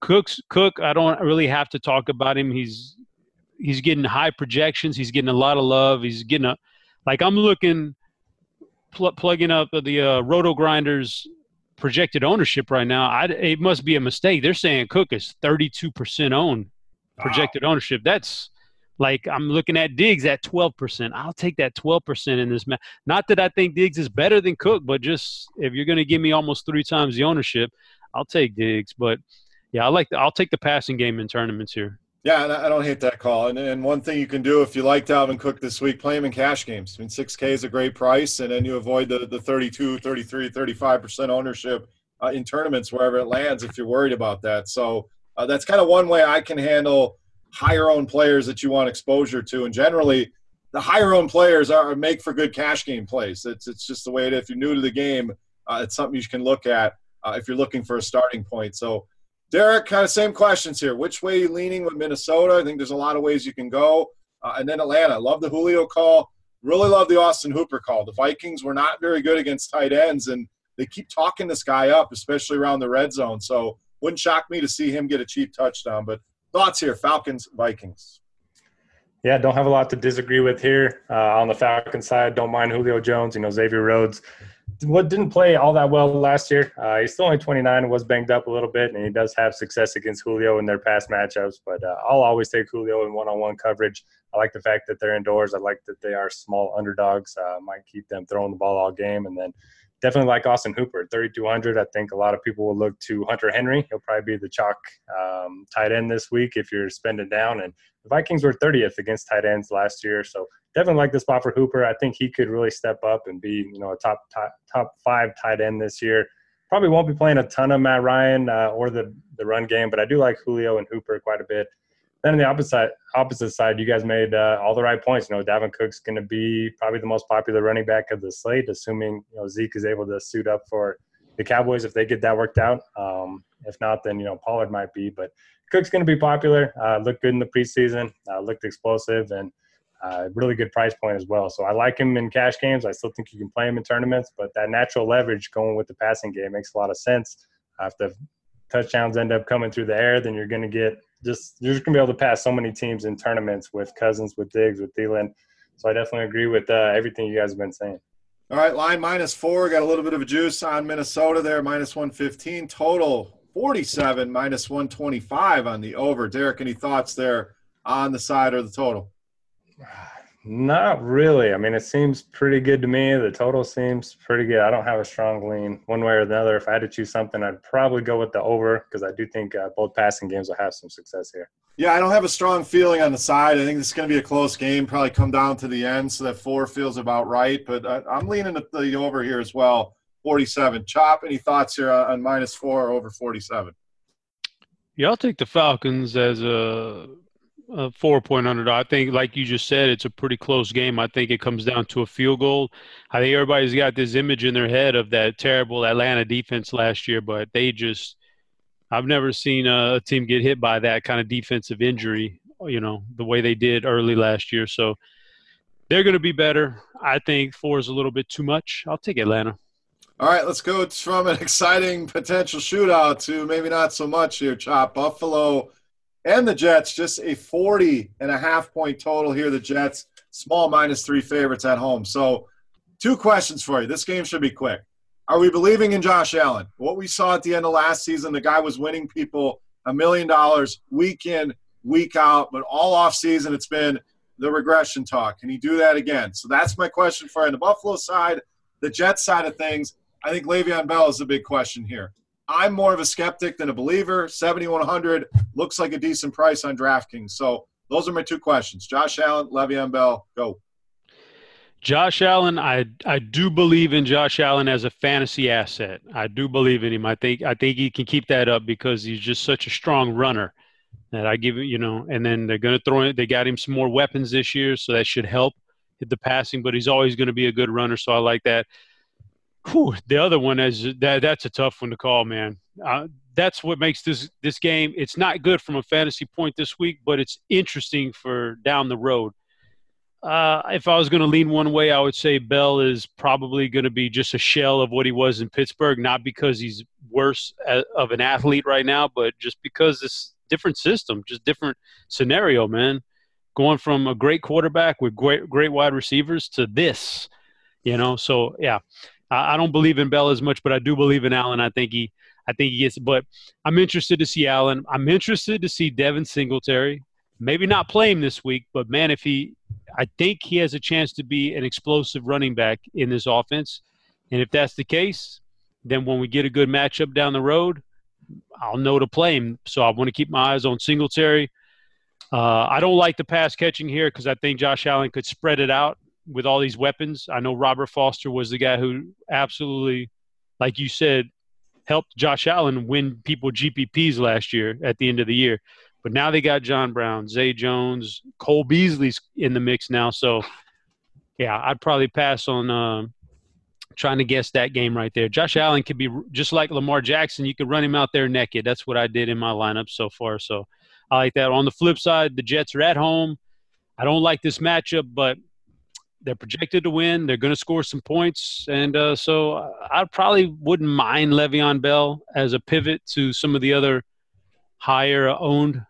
Cook's Cook, I don't really have to talk about him. He's he's getting high projections. He's getting a lot of love. He's getting a like I'm looking pl- plugging up the uh, Roto Grinders projected ownership right now. I, it must be a mistake. They're saying Cook is 32% owned projected wow. ownership. That's like I'm looking at Diggs at 12%. I'll take that 12% in this match. Not that I think Diggs is better than Cook, but just if you're going to give me almost three times the ownership, I'll take Diggs. But yeah, I like the, I'll take the passing game in tournaments here. Yeah, I don't hate that call. And, and one thing you can do if you like Dalvin Cook this week, play him in cash games. I mean, 6K is a great price, and then you avoid the, the 32, 33, 35% ownership uh, in tournaments wherever it lands if you're worried about that. So uh, that's kind of one way I can handle higher owned players that you want exposure to. And generally, the higher owned players are make for good cash game plays. It's, it's just the way it is. If you're new to the game, uh, it's something you can look at uh, if you're looking for a starting point. So Derek, kind of same questions here. Which way you leaning with Minnesota? I think there's a lot of ways you can go. Uh, and then Atlanta. Love the Julio call. Really love the Austin Hooper call. The Vikings were not very good against tight ends, and they keep talking this guy up, especially around the red zone. So wouldn't shock me to see him get a cheap touchdown. But thoughts here, Falcons, Vikings. Yeah, don't have a lot to disagree with here. Uh, on the Falcon side, don't mind Julio Jones. You know, Xavier Rhodes what didn't play all that well last year. Uh, he's still only 29 was banged up a little bit, and he does have success against Julio in their past matchups. But uh, I'll always take Julio in one-on-one coverage. I like the fact that they're indoors. I like that they are small underdogs. Uh, might keep them throwing the ball all game, and then definitely like Austin Hooper, 3,200. I think a lot of people will look to Hunter Henry. He'll probably be the chalk um, tight end this week if you're spending down. And the Vikings were 30th against tight ends last year, so definitely like the spot for Hooper. I think he could really step up and be, you know, a top top, top five tight end this year. Probably won't be playing a ton of Matt Ryan uh, or the the run game, but I do like Julio and Hooper quite a bit. Then on the opposite opposite side, you guys made uh, all the right points. You know, Dalvin Cook's going to be probably the most popular running back of the slate, assuming you know Zeke is able to suit up for the Cowboys if they get that worked out. Um, if not, then you know Pollard might be, but Cook's going to be popular. Uh, looked good in the preseason. Uh, looked explosive and uh, really good price point as well. So I like him in cash games. I still think you can play him in tournaments, but that natural leverage going with the passing game makes a lot of sense. If the touchdowns end up coming through the air, then you're going to get just you're just going to be able to pass so many teams in tournaments with Cousins, with Diggs, with Thielen. So I definitely agree with uh, everything you guys have been saying. All right, line minus four. Got a little bit of a juice on Minnesota there, minus 115. Total 47, minus 125 on the over. Derek, any thoughts there on the side or the total? Not really. I mean, it seems pretty good to me. The total seems pretty good. I don't have a strong lean one way or the other. If I had to choose something, I'd probably go with the over because I do think uh, both passing games will have some success here. Yeah, I don't have a strong feeling on the side. I think this is going to be a close game. Probably come down to the end, so that four feels about right. But I, I'm leaning at the over here as well. 47. Chop, any thoughts here on, on minus four over 47? Yeah, I'll take the Falcons as a Uh, a four point underdog. I think, like you just said, it's a pretty close game. I think it comes down to a field goal. I think everybody's got this image in their head of that terrible Atlanta defense last year, but they just, I've never seen a team get hit by that kind of defensive injury, you know, the way they did early last year. So they're going to be better. I think four is a little bit too much. I'll take Atlanta. All right, let's go from an exciting potential shootout to maybe not so much here, Chop. Buffalo and the Jets, just a 40 and a half point total here. The Jets, small minus three favorites at home. So, two questions for you. This game should be quick. Are we believing in Josh Allen? What we saw at the end of last season, the guy was winning people a million dollars week in, week out, but all off season it's been the regression talk. Can he do that again? So that's my question for you. On the Buffalo side, the Jets side of things, I think Le'Veon Bell is the big question here. I'm more of a skeptic than a believer. 7,100 looks like a decent price on DraftKings. So Those are my two questions. Josh Allen, Le'Veon Bell, go. Josh Allen, I I do believe in Josh Allen as a fantasy asset. I do believe in him. I think I think he can keep that up because he's just such a strong runner. That I give you know, and then they're going to throw in. They got him some more weapons this year, so that should help hit the passing. But he's always going to be a good runner, so I like that. Whew, the other one is that that's a tough one to call, man. Uh, that's what makes this this game. It's not good from a fantasy point this week, but it's interesting for down the road uh, if I was going to lean one way, I would say Bell is probably going to be just a shell of what he was in Pittsburgh, not because he's worse of an athlete right now, but just because it's different system, just different scenario, man. Going from a great quarterback with great great wide receivers to this, you know. So yeah, I, don't believe in Bell as much, but I do believe in Allen. I think he, I think he gets. But I'm interested to see Allen. I'm interested to see Devin Singletary. Maybe not play him this week, but man, if he I think he has a chance to be an explosive running back in this offense. And if that's the case, then when we get a good matchup down the road, I'll know to play him. So I want to keep my eyes on Singletary. Uh, I don't like the pass catching here because I think Josh Allen could spread it out with all these weapons. I know Robert Foster was the guy who absolutely, like you said, helped Josh Allen win people GPPs last year at the end of the year. But now they got John Brown, Zay Jones, Cole Beasley's in the mix now. So, yeah, I'd probably pass on uh, trying to guess that game right there. Josh Allen could be just like Lamar Jackson. You could run him out there naked. That's what I did in my lineup so far. So I like that. On the flip side, the Jets are at home. I don't like this matchup, but they're projected to win. They're going to score some points, and uh, so I probably wouldn't mind Le'Veon Bell as a pivot to some of the other higher owned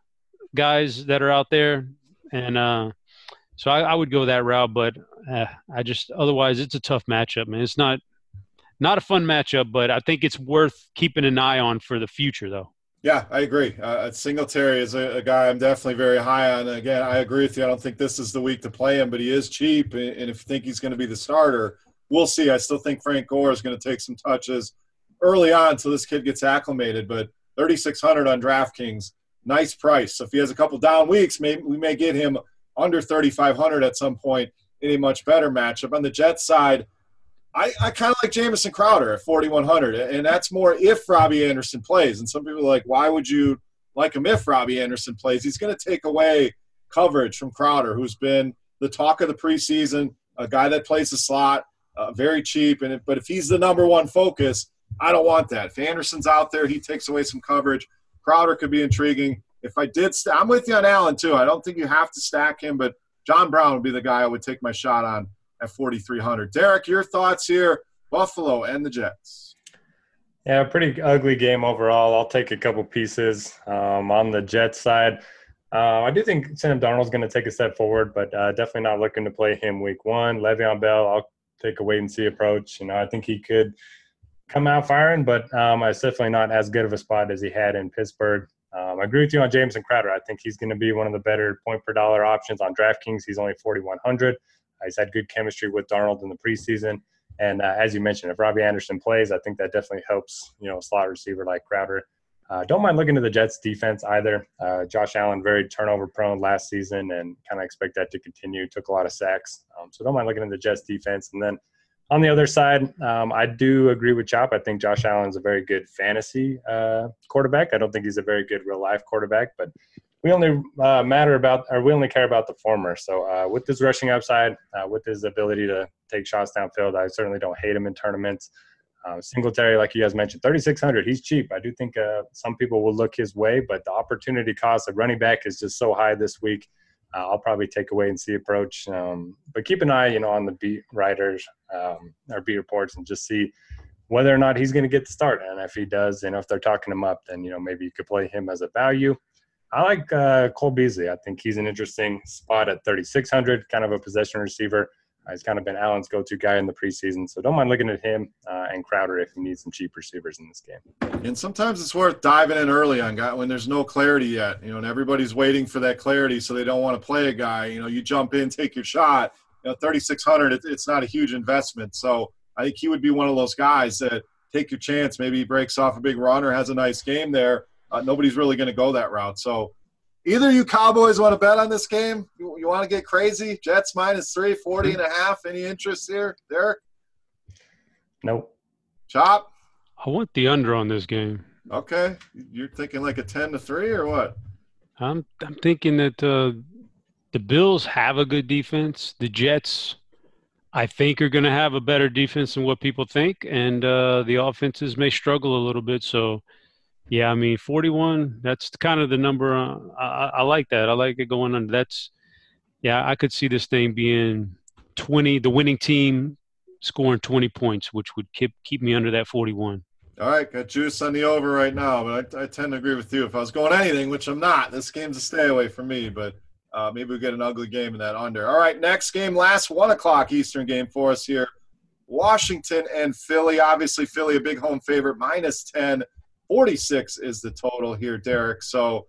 guys that are out there, and uh, so I, I, would go that route. But uh, I just otherwise it's a tough matchup, man. It's not not a fun matchup, but I think it's worth keeping an eye on for the future, though. Yeah, I agree. Uh, Singletary is a, a, guy I'm definitely very high on. Again, I agree with you. I don't think this is the week to play him, but he is cheap. And if you think he's going to be the starter, we'll see. I still think Frank Gore is going to take some touches early on until this kid gets acclimated. But 3,600 on DraftKings nice price. So if he has a couple down weeks, maybe we may get him under 3,500 at some point in a much better matchup. On the Jets side, I, I kind of like Jamison Crowder at 4,100, and that's more if Robbie Anderson plays. And some people are like, why would you like him if Robbie Anderson plays? He's going to take away coverage from Crowder, who's been the talk of the preseason, a guy that plays the slot, uh, very cheap. And but if he's the number one focus, I don't want that. If Anderson's out there, he takes away some coverage. Crowder could be intriguing. If I did, st- I'm with you on Allen too. I don't think you have to stack him, but John Brown would be the guy I would take my shot on at 4,300. Derek, your thoughts here? Buffalo and the Jets. Yeah, pretty ugly game overall. I'll take a couple pieces um, on the Jets side. Uh, I do think Sam Darnold's going to take a step forward, but uh, definitely not looking to play him week one. Le'Veon Bell, I'll take a wait and see approach. You know, I think he could come out firing, but um, it's definitely not as good of a spot as he had in Pittsburgh. Um, I agree with you on Jamison Crowder. I think he's going to be one of the better point per dollar options on DraftKings. He's only 4,100. He's had good chemistry with Darnold in the preseason. And uh, as you mentioned, if Robbie Anderson plays, I think that definitely helps, you know, a slot receiver like Crowder. Uh, don't mind looking at the Jets defense either. Uh, Josh Allen, very turnover prone last season and kind of expect that to continue. Took a lot of sacks. Um, so don't mind looking at the Jets defense. And then on the other side, um, I do agree with Chop. I think Josh Allen is a very good fantasy uh, quarterback. I don't think he's a very good real life quarterback, but we only uh, matter about, or we only care about the former. So uh, with his rushing upside, uh, with his ability to take shots downfield, I certainly don't hate him in tournaments. Uh, Singletary, like you guys mentioned, 3,600. He's cheap. I do think uh, some people will look his way, but the opportunity cost of running back is just so high this week uh, I'll probably take away and see approach. Um, but keep an eye, you know, on the beat writers um, or beat reports and just see whether or not he's going to get the start. And if he does, know, if they're talking him up, then you know maybe you could play him as a value. I like uh, Cole Beasley. I think he's an interesting spot at 3,600, kind of a possession receiver. Uh, he's kind of been Allen's go-to guy in the preseason, so don't mind looking at him uh, and Crowder if you need some cheap receivers in this game. And sometimes it's worth diving in early on guy when there's no clarity yet, you know, and everybody's waiting for that clarity, so they don't want to play a guy. You know, you jump in, take your shot. You know, 3,600, it, it's not a huge investment, so I think he would be one of those guys that take your chance. Maybe he breaks off a big run or has a nice game there. Uh, nobody's really going to go that route, so Either you Cowboys want to bet on this game? You, you want to get crazy? Jets minus three, 40 and a half. Any interest here, Derek? Nope. Chop? I want the under on this game. Okay. You're thinking like a 10 to 3 or what? I'm I'm thinking that uh, the Bills have a good defense. The Jets, I think, are going to have a better defense than what people think, and uh, the offenses may struggle a little bit. So, yeah, I mean, 41. That's kind of the number. Uh, I, I like that. I like it going under. That's yeah. I could see this thing being 20. The winning team scoring 20 points, which would keep keep me under that 41. All right, got juice on the over right now, but I, I, tend to agree with you. If I was going anything, which I'm not, this game's a stay away for me. But uh, maybe we get an ugly game in that under. All right, next game, last one o'clock Eastern game for us here. Washington and Philly. Obviously, Philly a big home favorite, minus 10. 46 is the total here, Derek. So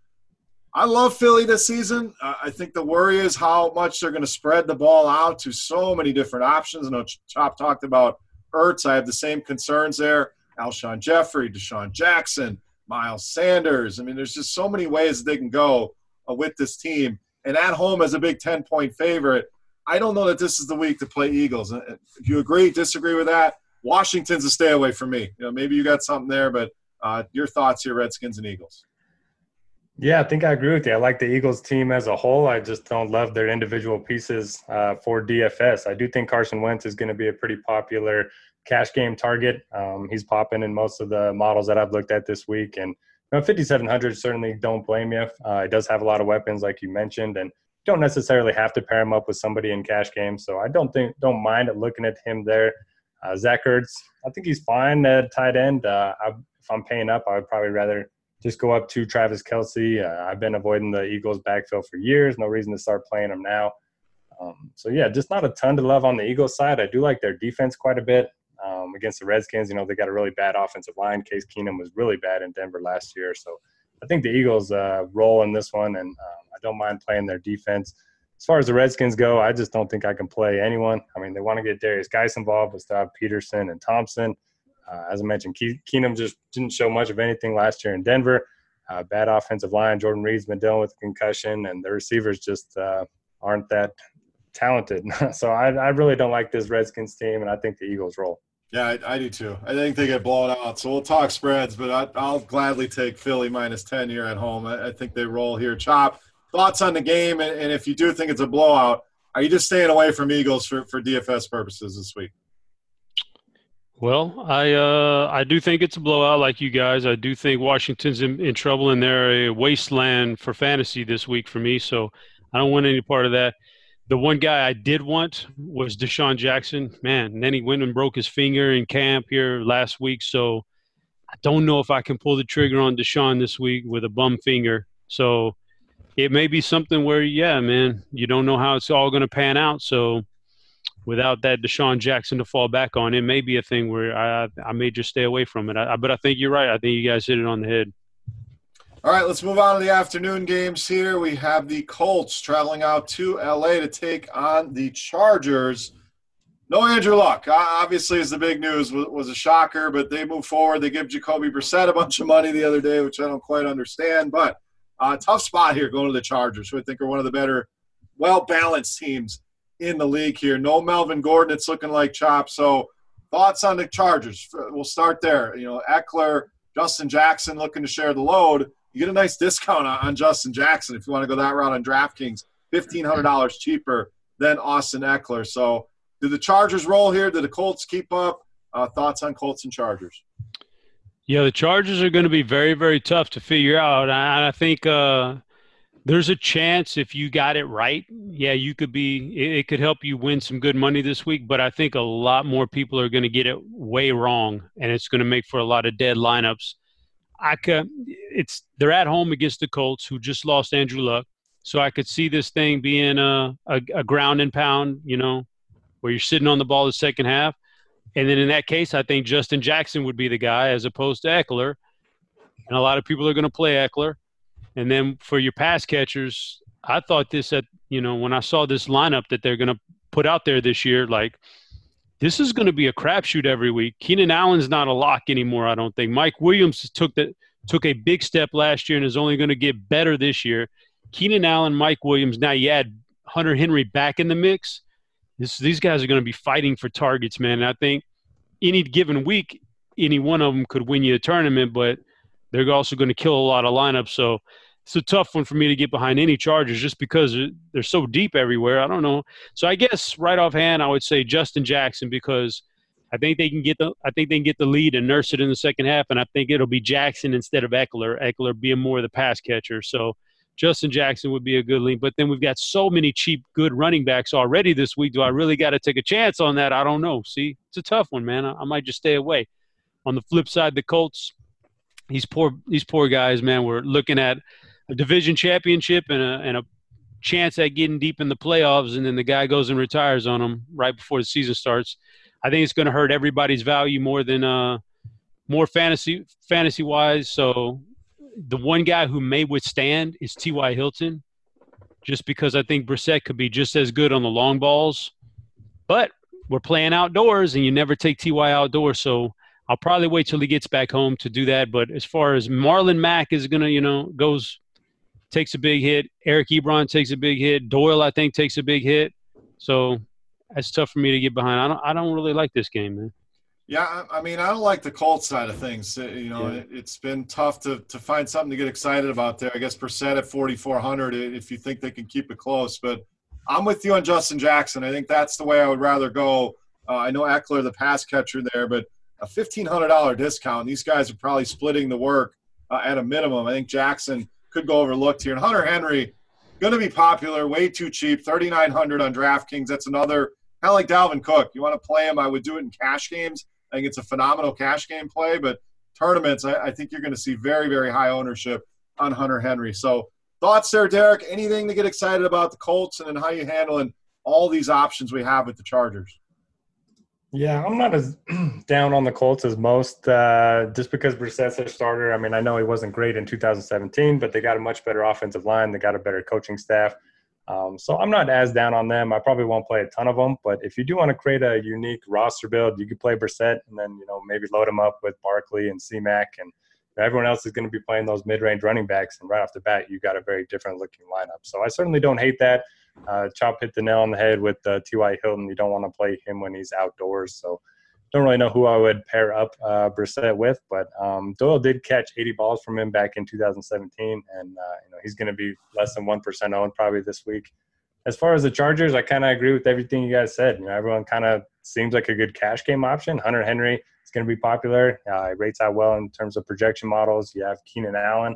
I love Philly this season. Uh, I think the worry is how much they're going to spread the ball out to so many different options. I know Chop talked about Ertz. I have the same concerns there. Alshon Jeffery, DeSean Jackson, Miles Sanders. I mean, there's just so many ways they can go uh, with this team. And at home as a big 10 point favorite, I don't know that this is the week to play Eagles. Uh, if you agree, disagree with that, Washington's a stay away from me. You know, maybe you got something there, but uh, your thoughts here, Redskins and Eagles. Yeah, I think I agree with you. I like the Eagles team as a whole. I just don't love their individual pieces uh, for DFS. I do think Carson Wentz is going to be a pretty popular cash game target. Um, he's popping in most of the models that I've looked at this week, and you know, 5700 certainly don't blame you. Uh, it does have a lot of weapons, like you mentioned, and don't necessarily have to pair him up with somebody in cash games. So I don't think don't mind looking at him there. Uh, Zach Ertz, I think he's fine at tight end. Uh, I, I'm paying up, I would probably rather just go up to Travis Kelce. Uh, I've been avoiding the Eagles' backfield for years. No reason to start playing them now. Um, so yeah, just not a ton to love on the Eagles side. I do like their defense quite a bit um, against the Redskins. You know, they got a really bad offensive line. Case Keenum was really bad in Denver last year. So I think the Eagles uh, roll in this one, and um, I don't mind playing their defense. As far as the Redskins go, I just don't think I can play anyone. I mean, they want to get Derrius Guice involved, but still have Peterson and Thompson. Uh, as I mentioned, Ke- Keenum just didn't show much of anything last year in Denver. Uh, bad offensive line. Jordan Reed's been dealing with a concussion, and the receivers just uh, aren't that talented. so I, I, really don't like this Redskins team, and I think the Eagles roll. Yeah, I, I, do too. I think they get blown out. So we'll talk spreads, but I, will gladly take Philly minus 10 here at home. I, I, think they roll here. Chop, thoughts on the game? And, and, if you do think it's a blowout, are you just staying away from Eagles for, for DFS purposes this week? Well, I uh, I do think it's a blowout, like you guys. I do think Washington's in, in trouble, and they're a wasteland for fantasy this week for me. So I don't want any part of that the one guy I did want was DeSean Jackson. Man, and then he went and broke his finger in camp here last week. So I don't know if I can pull the trigger on DeSean this week with a bum finger. So it may be something where, yeah, man, you don't know how it's all going to pan out. So without that DeSean Jackson to fall back on, it may be a thing where I I may just stay away from it. I, but I think you're right. I think you guys hit it on the head. All right, let's move on to the afternoon games here. We have the Colts traveling out to LA to take on the Chargers. No Andrew Luck. Obviously, is the big news was a shocker, but they move forward. They give Jacoby Brissett a bunch of money the other day, which I don't quite understand. But uh, tough spot here going to the Chargers, who I think are one of the better, well balanced teams in the league here. No Melvin Gordon. It's looking like chop. So thoughts on the Chargers? We'll start there. You know, Ekeler, Justin Jackson looking to share the load you get a nice discount on, Justin Jackson if you want to go that route on DraftKings. Fifteen hundred dollars cheaper than Austin Ekeler. So, do the Chargers roll here? Do the Colts keep up? Uh, thoughts on Colts and Chargers? Yeah, the Chargers are going to be very, very tough to figure out. And I think uh, there's a chance if you got it right, yeah, you could be. It, could help you win some good money this week. But I think a lot more people are going to get it way wrong, and it's going to make for a lot of dead lineups. I could, it's they're at home against the Colts, who just lost Andrew Luck. So I could see this thing being a, a, a ground and pound, you know, where you're sitting on the ball the second half. And then in that case, I think Justin Jackson would be the guy as opposed to Ekeler, And a lot of people are going to play Ekeler. And then for your pass catchers, I thought this at, you know, when I saw this lineup that they're going to put out there this year, like this is going to be a crapshoot every week. Keenan Allen's not a lock anymore, I don't think. Mike Williams took the took a big step last year and is only going to get better this year. Keenan Allen, Mike Williams. Now you add Hunter Henry back in the mix. This, these guys are going to be fighting for targets, man. And I think any given week, any one of them could win you a tournament, but they're also going to kill a lot of lineups. So it's a tough one for me to get behind any Chargers just because they're so deep everywhere. I don't know. So I guess right offhand, I would say Justin Jackson because I think they can get the I think they can get the lead and nurse it in the second half, and I think it'll be Jackson instead of Ekeler. Ekeler being more of the pass catcher. So Justin Jackson would be a good lead. But then we've got so many cheap, good running backs already this week. Do I really got to take a chance on that? I don't know. See, it's a tough one, man. I, I might just stay away. On the flip side, the Colts, these poor these poor guys, man. We're looking at a division championship and a and a chance at getting deep in the playoffs, and then the guy goes and retires on them right before the season starts. I think it's going to hurt everybody's value more than uh more fantasy fantasy wise. So the one guy who may withstand is T.Y. Hilton, just because I think Brissett could be just as good on the long balls. But we're playing outdoors, and you never take T.Y. outdoors, so I'll probably wait till he gets back home to do that. But as far as Marlon Mack is gonna, you know, goes takes a big hit. Eric Ebron takes a big hit. Doyle, I think, takes a big hit. So that's tough for me to get behind. I don't, I don't really like this game, man. Yeah, I mean, I don't like the Colts side of things. Uh, you know, yeah. it, has been tough to, to find something to get excited about there. I guess Brissett at 4,400 if you think they can keep it close. But I'm with you on Justin Jackson. I think that's the way I would rather go. Uh, I know Ekeler, the pass catcher there, but a $1,500 discount. These guys are probably splitting the work uh, at a minimum. I think Jackson could go overlooked here. And Hunter Henry, going to be popular, way too cheap, 3,900 on DraftKings. That's another kind of like Dalvin Cook. You want to play him? I would do it in cash games I think it's a phenomenal cash game play, but tournaments, I, I think you're going to see very, very high ownership on Hunter Henry. So, thoughts there, Derek? Anything to get excited about the Colts and then how you handling all these options we have with the Chargers? Yeah, I'm not as down on the Colts as most. Uh, just because Brissett's their starter. I mean, I know he wasn't great in 2017, but they got a much better offensive line. They got a better coaching staff. Um, so I'm not as down on them. I probably won't play a ton of them, but if you do want to create a unique roster build, you could play Brissett and then you know maybe load them up with Barkley and C-Mac, and everyone else is going to be playing those mid-range running backs. And right off the bat, you got a very different looking lineup. So I certainly don't hate that. Uh, Chop hit the nail on the head with uh, T.Y. Hilton. You don't want to play him when he's outdoors. So don't really know who I would pair up uh, Brissett with, but um, Doyle did catch 80 balls from him back in 2017, and uh, you know he's going to be less than one percent owned probably this week. As far as the Chargers, I kind of agree with everything you guys said. You know, everyone kind of seems like a good cash game option. Hunter Henry is going to be popular. Uh, rates out well in terms of projection models. You have Keenan Allen,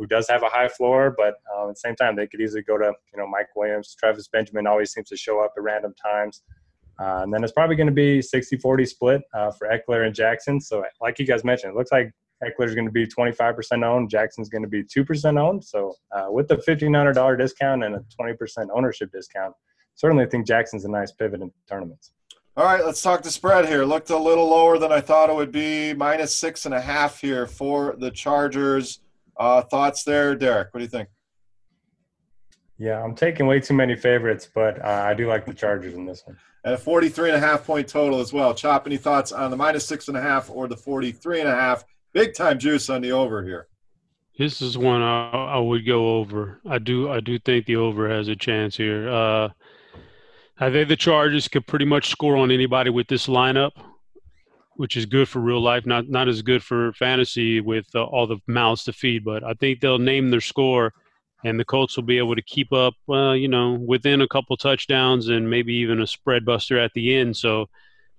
who does have a high floor, but um, at the same time, they could easily go to you know Mike Williams. Travis Benjamin always seems to show up at random times. Uh, and then it's probably going to be 60 40 split uh, for Ekeler and Jackson. So, like you guys mentioned, it looks like Ekeler's going to be 25% owned, Jackson's going to be 2% owned. So, uh, with the $1,500 discount and a 20% ownership discount, certainly think Jackson's a nice pivot in tournaments. All right, let's talk the spread here. Looked a little lower than I thought it would be. Minus six and a half here for the Chargers. Uh, thoughts there, Derek? What do you think? Yeah, I'm taking way too many favorites, but uh, I do like the Chargers in this one and a 43 and a half point total as well. Chop, any thoughts on the minus six and a half or the 43 and a half? Big time juice on the over here. This is one I, I would go over. I do I do think the over has a chance here. Uh, I think the Chargers could pretty much score on anybody with this lineup, which is good for real life. Not not as good for fantasy with uh, all the mouths to feed, but I think they'll name their score and the Colts will be able to keep up, uh, you know, within a couple touchdowns and maybe even a spread buster at the end. So,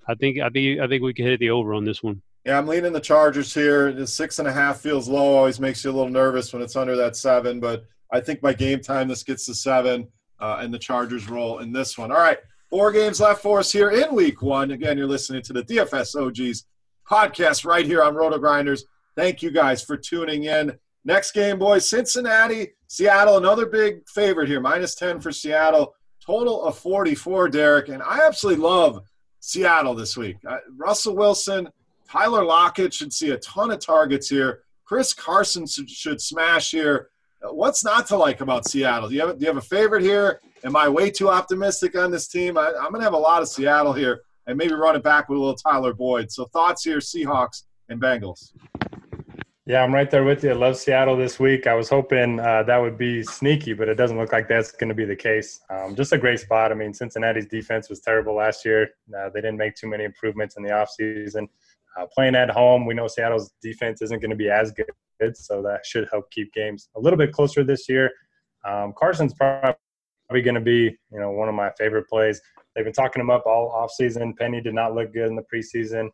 I think I think I think we can hit the over on this one. Yeah, I'm leaning the Chargers here. The six and a half feels low. Always makes you a little nervous when it's under that seven, but I think by game time this gets to seven, uh, and the Chargers roll in this one. All right, four games left for us here in Week One. Again, you're listening to the DFS OGs podcast right here on Roto Grinders. Thank you guys for tuning in. Next game, boys, Cincinnati, Seattle, another big favorite here, minus 10 for Seattle. Total of 44, Derek. And I absolutely love Seattle this week. Uh, Russell Wilson, Tyler Lockett should see a ton of targets here. Chris Carson should smash here. Uh, what's not to like about Seattle? Do you have, do you have a favorite here? Am I way too optimistic on this team? I, I'm going to have a lot of Seattle here and maybe run it back with a little Tyler Boyd. So thoughts here, Seahawks and Bengals. Yeah, I'm right there with you. I love Seattle this week. I was hoping uh, that would be sneaky, but it doesn't look like that's going to be the case. Um, just a great spot. I mean, Cincinnati's defense was terrible last year. Uh, they didn't make too many improvements in the offseason. Uh, playing at home, we know Seattle's defense isn't going to be as good, so that should help keep games a little bit closer this year. Um, Carson's probably going to be, you know, one of my favorite plays. They've been talking him up all offseason. Penny did not look good in the preseason.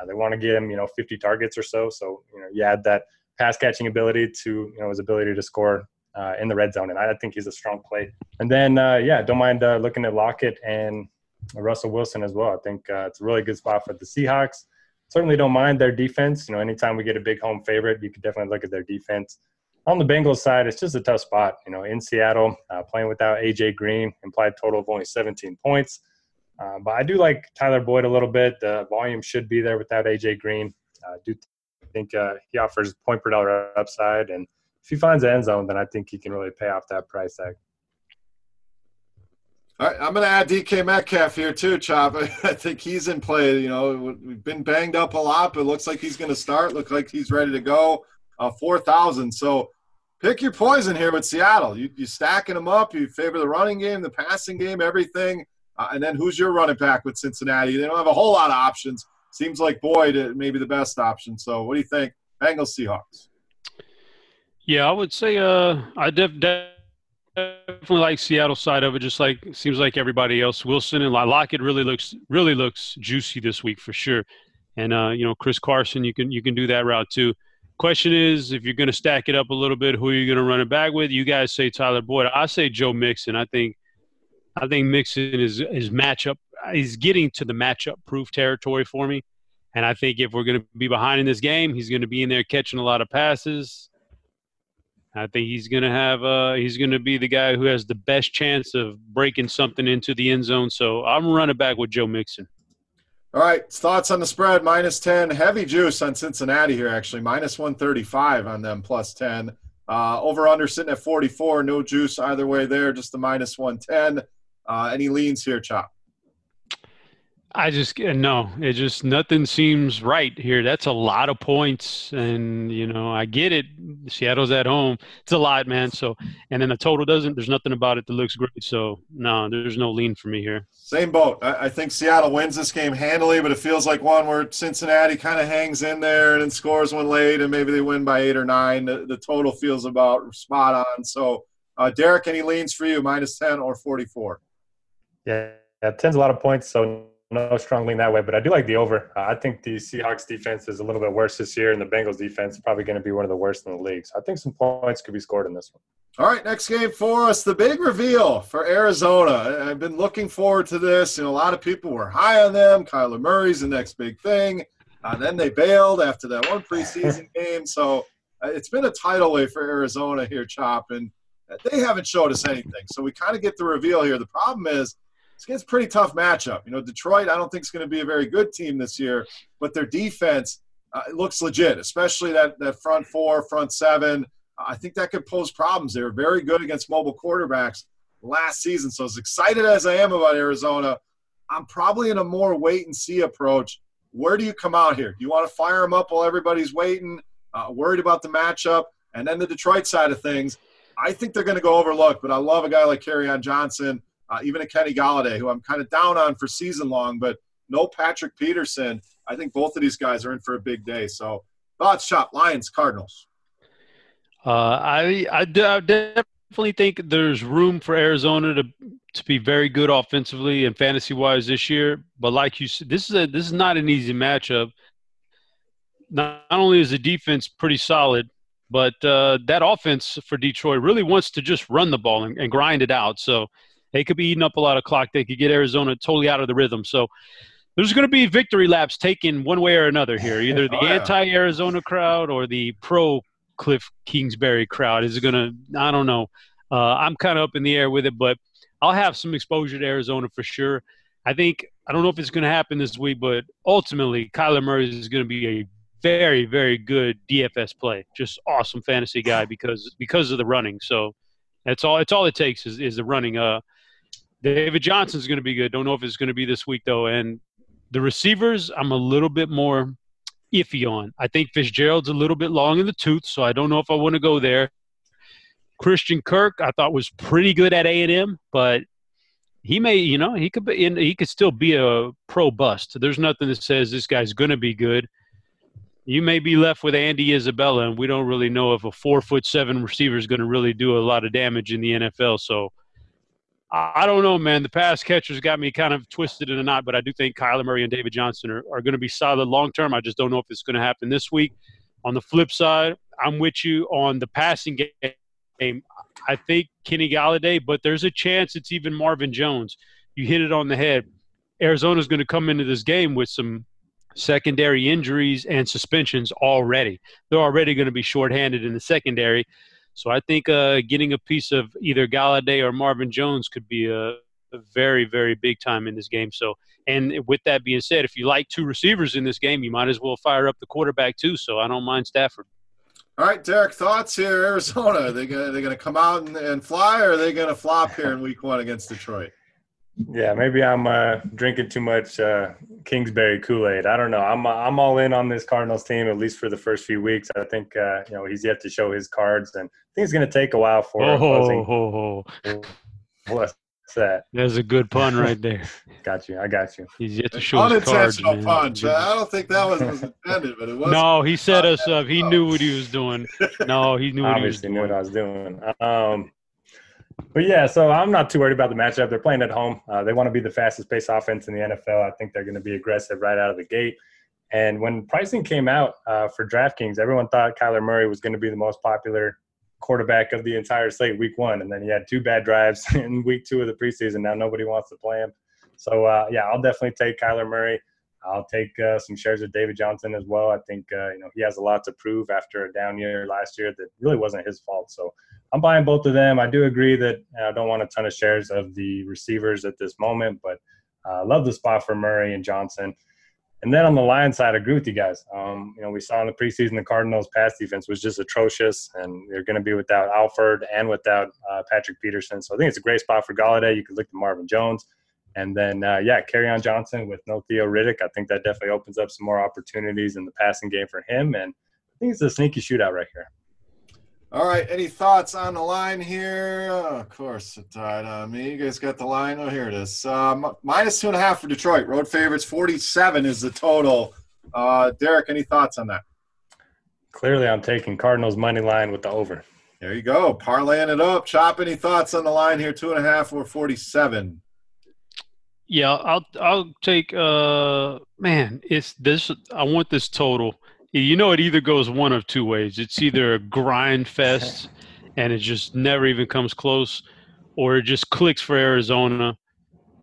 Uh, they want to get him, you know, 50 targets or so. So, you know, you add that pass catching ability to, you know, his ability to score uh, in the red zone. And I think he's a strong play. And then, uh, yeah, don't mind uh, looking at Lockett and Russell Wilson as well. I think uh, it's a really good spot for the Seahawks. Certainly don't mind their defense. You know, anytime we get a big home favorite, you could definitely look at their defense. On the Bengals side, it's just a tough spot. You know, in Seattle, uh, playing without AJ Green, implied total of only 17 points. Uh, but I do like Tyler Boyd a little bit. The volume should be there without AJ Green. I do think uh, he offers point per dollar upside, and if he finds the end zone, then I think he can really pay off that price tag. All right, I'm going to add DK Metcalf here too, Chop. I think he's in play. You know, we've been banged up a lot, but looks like he's going to start. Look like he's ready to go. Uh, Four thousand. So pick your poison here with Seattle. You you stacking them up. You favor the running game, the passing game, everything. Uh, and then who's your running back with Cincinnati? They don't have a whole lot of options. Seems like Boyd may be the best option. So what do you think? Bengals Seahawks. Yeah, I would say uh, I def- definitely like Seattle side of it. Just like seems like everybody else. Wilson and Lockett really looks really looks juicy this week for sure. And uh, you know Chris Carson, you can you can do that route too. Question is, if you're going to stack it up a little bit, who are you going to run it back with? You guys say Tyler Boyd. I say Joe Mixon. I think I think Mixon is is matchup. He's getting to the matchup proof territory for me, and I think if we're going to be behind in this game, he's going to be in there catching a lot of passes. I think he's going to have. Uh, he's going to be the guy who has the best chance of breaking something into the end zone. So I'm running back with Joe Mixon. All right, thoughts on the spread? Minus ten, heavy juice on Cincinnati here. Actually, minus one thirty-five on them, plus ten. Uh, over under sitting at 44. No juice either way there. Just the minus 110. Uh, any leans here, Chop? I just no, it just nothing seems right here. That's a lot of points, and you know I get it. Seattle's at home; it's a lot, man. So, and then the total doesn't. There's nothing about it that looks great. So, no, there's no lean for me here. Same boat. I, I think Seattle wins this game handily, but it feels like one where Cincinnati kind of hangs in there and then scores one late, and maybe they win by eight or nine. The, the total feels about spot on. So, uh, Derek, any leans for you? Minus ten or forty-four? Yeah, yeah, ten's a lot of points, so no strong lean that way. But I do like the over. Uh, I think the Seahawks defense is a little bit worse this year, and the Bengals defense is probably going to be one of the worst in the league. So I think some points could be scored in this one. All right, next game for us, the big reveal for Arizona. I've been looking forward to this. You know, a lot of people were high on them. Kyler Murray's the next big thing. Uh, then they bailed after that one preseason game. So uh, it's been a tidal wave for Arizona here, Chop, and they haven't showed us anything. So we kind of get the reveal here. The problem is – it's a pretty tough matchup. You know, Detroit, I don't think is going to be a very good team this year, but their defense uh, looks legit, especially that that front four, front seven. I think that could pose problems. They were very good against mobile quarterbacks last season. So as excited as I am about Arizona, I'm probably in a more wait and see approach. Where do you come out here? Do you want to fire them up while everybody's waiting, uh, worried about the matchup? And then the Detroit side of things, I think they're going to go overlooked. But I love a guy like Kerryon Johnson uh, even a Kenny Golladay, who I'm kind of down on for season long, but no Patrick Peterson. I think both of these guys are in for a big day. So, thoughts, Chop Lions, Cardinals. Uh, I, I, I definitely think there's room for Arizona to to be very good offensively and fantasy wise this year. But like you said, this is a this is not an easy matchup. Not, not only is the defense pretty solid, but uh, that offense for Detroit really wants to just run the ball and, and grind it out. So they could be eating up a lot of clock. They could get Arizona totally out of the rhythm. So there's going to be victory laps taken one way or another here. Either the oh, yeah. anti-Arizona crowd or the pro Cliff Kingsbury crowd is going to. I don't know. Uh, I'm kind of up in the air with it, but I'll have some exposure to Arizona for sure. I think I don't know if it's going to happen this week, but ultimately Kyler Murray is going to be a very, very good DFS play. Just awesome fantasy guy because because of the running. So that's all. It's all it takes is, is the running. Uh, David Johnson's going to be good. Don't know if it's going to be this week though. And the receivers, I'm a little bit more iffy on. I think Fitzgerald's a little bit long in the tooth, so I don't know if I want to go there. Christian Kirk, I thought was pretty good at A and M, but he may, you know, he could be, in, he could still be a pro bust. There's nothing that says this guy's going to be good. You may be left with Andy Isabella, and we don't really know if a four foot seven receiver is going to really do a lot of damage in the NFL. So I don't know, man. The pass catchers got me kind of twisted in a knot, but I do think Kyler Murray and David Johnson are, are going to be solid long term. I just don't know if it's going to happen this week. On the flip side, I'm with you on the passing game. I think Kenny Golladay, but there's a chance it's even Marvin Jones. You hit it on the head. Arizona's going to come into this game with some secondary injuries and suspensions already. They're already going to be shorthanded in the secondary. So I think uh, getting a piece of either Golladay or Marvin Jones could be a, a, very, very big time in this game. So, and with that being said, if you like two receivers in this game, you might as well fire up the quarterback too. So I don't mind Stafford. All right, Derek, thoughts here, Arizona? Are they gonna gonna come out and, and fly, or are they gonna flop here in Week One against Detroit? Yeah, maybe I'm uh, drinking too much uh, Kingsbury Kool Aid. I don't know. I'm I'm all in on this Cardinals team at least for the first few weeks. I think uh, you know he's yet to show his cards, and I think it's going to take a while for. Oh, oh, oh. what's that? That's a good pun right there. got you. I got you. He's yet to show his cards. Unintentional punch. I don't think that was, was intended, but it was. No, he set us up. He knew what he was doing. No, he knew what Obviously he was doing. knew what I was doing. Um, but yeah, so I'm not too worried about the matchup. They're playing at home. Uh, they want to be the fastest paced offense in the NFL. I think they're going to be aggressive right out of the gate. And when pricing came out uh, for DraftKings, everyone thought Kyler Murray was going to be the most popular quarterback of the entire slate week one. And then he had two bad drives in week two of the preseason. Now nobody wants to play him. So, uh, yeah, I'll definitely take Kyler Murray. I'll take uh, some shares of David Johnson as well. I think uh, you know he has a lot to prove after a down year last year that really wasn't his fault. So I'm buying both of them. I do agree that I don't want a ton of shares of the receivers at this moment, but I uh, love the spot for Murray and Johnson. And then on the Lions side, I agree with you guys. Um, you know, we saw in the preseason the Cardinals' pass defense was just atrocious, and they're going to be without Alford and without uh, Patrick Peterson. So I think it's a great spot for Golladay. You could look to Marvin Jones. And then, uh, yeah, on, Johnson with no Theo Riddick. I think that definitely opens up some more opportunities in the passing game for him. And I think it's a sneaky shootout right here. All right. Any thoughts on the line here? Oh, of course, it died on me. You guys got the line? Oh, here it is. Um, minus two and a half for Detroit. Road favorites. 47 is the total. Uh, Derek, any thoughts on that? Clearly, I'm taking Cardinals money line with the over. There you go. Parlaying it up. Chop, any thoughts on the line here? Two and a half or 47? Yeah, I'll I'll take uh man, it's this I want this total. You know it either goes one of two ways. It's either a grind fest and it just never even comes close or it just clicks for Arizona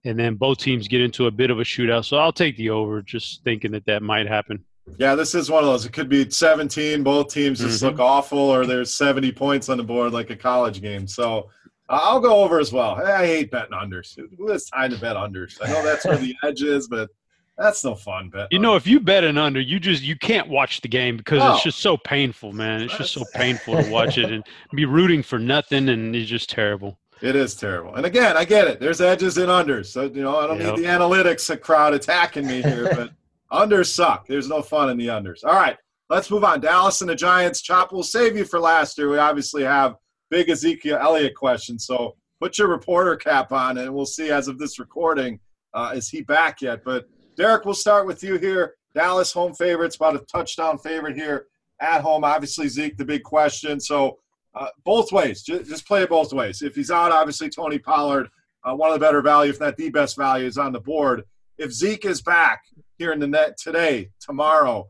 and then both teams get into a bit of a shootout. So I'll take the over just thinking that that might happen. Yeah, this is one of those. It could be 17. Both teams just Mhm. look awful, or there's 70 points on the board like a college game. So I'll go over as well. I hate betting unders. Who has time to bet unders? I know that's where the edge is, but that's no fun. Bet. You know, if you bet an under, you just you can't watch the game because No. it's oh. just so painful, man. It's just so painful to watch it and be rooting for nothing, and it's just terrible. It is terrible. And again, I get it. There's edges in unders. So, you know, I don't Yep. need the analytics crowd attacking me here, but unders suck. There's no fun in the unders. All right, let's move on. Dallas and the Giants. Chop, we'll save you for last year. We obviously have big Ezekiel Elliott question. So put your reporter cap on, and we'll see as of this recording, uh, is he back yet? But Derek, we'll start with you here. Dallas home favorites, about a touchdown favorite here at home. Obviously, Zeke, the big question. So uh, both ways. Just, just play it both ways. If he's out, obviously Tony Pollard, uh, one of the better value, if not the best value, is on the board. If Zeke is back here in the net today, tomorrow,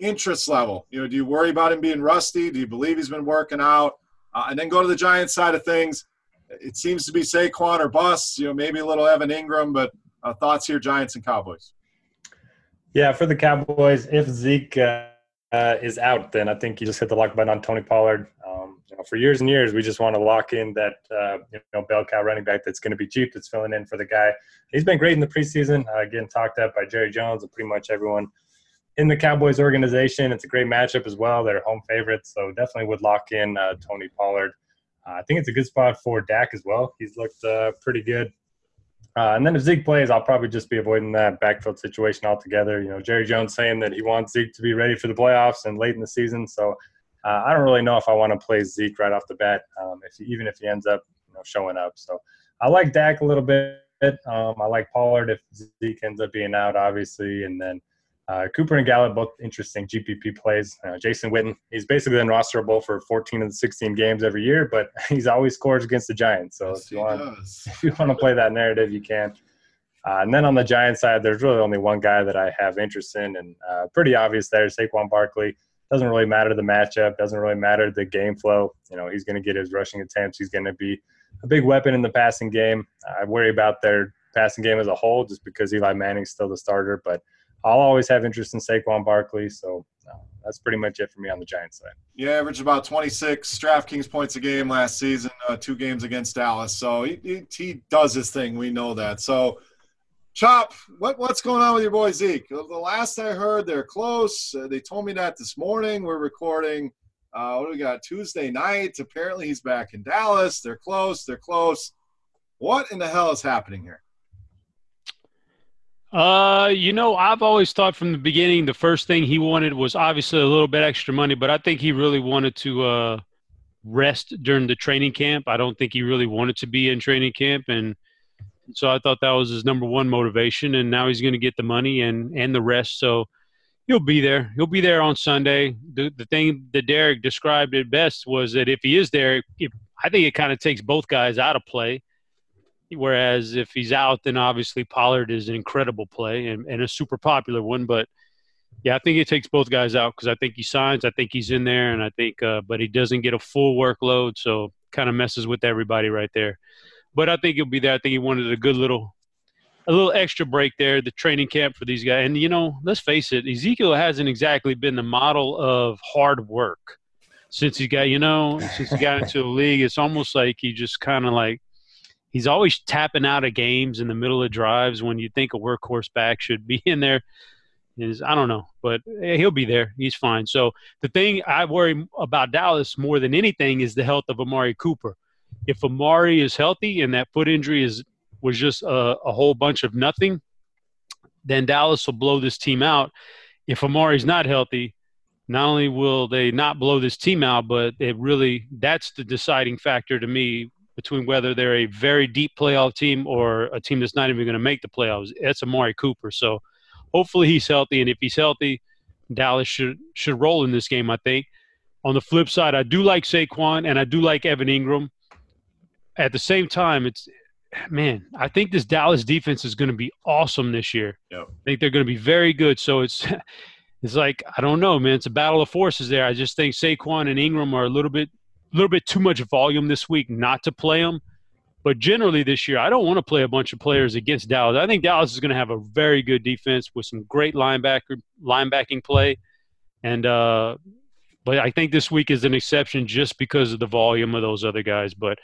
interest level. You know, do you worry about him being rusty? Do you believe he's been working out? Uh, and then go to the Giants side of things. It seems to be Saquon or bust. You know, maybe a little Evan Engram, but uh, thoughts here, Giants and Cowboys. Yeah, for the Cowboys, if Zeke uh, uh, is out, then I think you just hit the lock button on Tony Pollard. Um, you know, for years and years, we just want to lock in that uh, you know bell cow running back that's going to be cheap, that's filling in for the guy. He's been great in the preseason, uh, getting talked up by Jerry Jones and pretty much everyone in the Cowboys organization. It's a great matchup as well. They're home favorites, so definitely would lock in uh, Tony Pollard. Uh, I think it's a good spot for Dak as well. He's looked uh, pretty good Uh, and then if Zeke plays, I'll probably just be avoiding that backfield situation altogether. You know, Jerry Jones saying that he wants Zeke to be ready for the playoffs and late in the season. So uh, I don't really know if I want to play Zeke right off the bat, um, if he, even if he ends up you know, showing up. So I like Dak a little bit. Um, I like Pollard if Zeke ends up being out, obviously, and then uh, Cooper and Gallup both interesting GPP plays. Uh, Jason Witten, he's basically unrosterable for 14 of the 16 games every year, but he's always scores against the Giants. So Yes, if you want, if you want to play that narrative, you can. Uh, and then on the Giants side, there's really only one guy that I have interest in, and uh, pretty obvious there, Saquon Barkley. Doesn't really matter the matchup. Doesn't really matter the game flow. You know, he's going to get his rushing attempts. He's going to be a big weapon in the passing game. I worry about their passing game as a whole, just because Eli Manning's still the starter. But I'll always have interest in Saquon Barkley. So that's pretty much it for me on the Giants side. He averaged about 26 DraftKings points a game last season, uh, two games against Dallas. So he, he, he does his thing. We know that. So, Chop, what, what's going on with your boy Zeke? The last I heard, they're close. Uh, they told me that this morning. We're recording. Uh, what do we got? Tuesday night. Apparently, he's back in Dallas. They're close. They're close. What in the hell is happening here? Uh, you know, I've always thought from the beginning the first thing he wanted was obviously a little bit extra money, but I think he really wanted to uh, rest during the training camp. I don't think he really wanted to be in training camp, and so I thought that was his number one motivation. And now he's going to get the money and and the rest, so he'll be there. He'll be there on Sunday. The the thing that Derek described it best was that if he is there, I think it kind of takes both guys out of play. Whereas if he's out, then obviously Pollard is an incredible play and, and a super popular one. But yeah, I think it takes both guys out because I think he signs, I think he's in there, and I think, uh, but he doesn't get a full workload, so kind of messes with everybody right there. But I think he'll be there. I think he wanted a good little, a little extra break there, the training camp for these guys. And you know, let's face it, Ezekiel hasn't exactly been the model of hard work since he got, you know, since he got into the league. It's almost like he just kind of like he's always tapping out of games in the middle of drives when you think a workhorse back should be in there. Is I don't know, but eh, he'll be there. He's fine. So the thing I worry about Dallas more than anything is the health of Amari Cooper. If Amari is healthy and that foot injury is was just a, a whole bunch of nothing, then Dallas will blow this team out. If Amari's not healthy, not only will they not blow this team out, but it really that's the deciding factor to me between whether they're a very deep playoff team or a team that's not even going to make the playoffs. That's Amari Cooper. So hopefully he's healthy, and if he's healthy, Dallas should should roll in this game. I think. On the flip side, I do like Saquon and I do like Evan Engram. At the same time, it's man, I think this Dallas defense is going to be awesome this year. Yep. I think they're going to be very good. So it's it's like I don't know, man. It's a battle of forces there. I just think Saquon and Engram are a little bit little bit too much volume this week not to play them. But generally this year, I don't want to play a bunch of players against Dallas. I think Dallas is going to have a very good defense with some great linebacker linebacking play, and uh, but I think this week is an exception just because of the volume of those other guys. But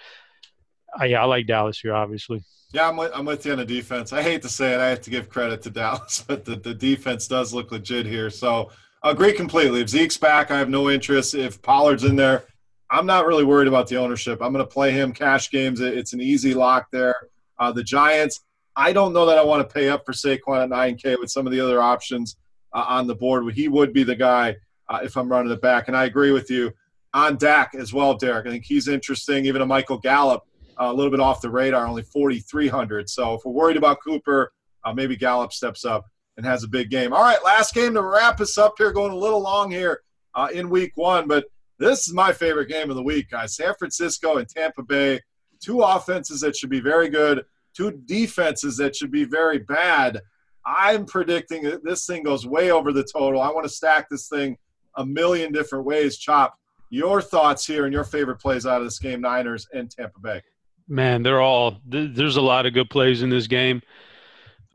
I, yeah, I like Dallas here, obviously. Yeah, I'm with, I'm with you on the defense. I hate to say it, I have to give credit to Dallas, but the, the defense does look legit here. So agree completely. If Zeke's back, I have no interest. If Pollard's in there, I'm not really worried about the ownership. I'm going to play him cash games. It's an easy lock there. Uh, the Giants, I don't know that I want to pay up for Saquon at 9K with some of the other options uh, on the board. He would be the guy uh, if I'm running it back. And I agree with you on Dak as well, Derek. I think he's interesting. Even a Michael Gallup, uh, a little bit off the radar, only 4,300. So if we're worried about Cooper, uh, maybe Gallup steps up and has a big game. All right, last game to wrap us up here, going a little long here uh, in week one, but this is my favorite game of the week, guys. San Francisco and Tampa Bay, two offenses that should be very good, two defenses that should be very bad. I'm predicting that this thing goes way over the total. I want to stack this thing a million different ways. Chop, your thoughts here and your favorite plays out of this game, Niners and Tampa Bay. Man, they're all there's a lot of good plays in this game.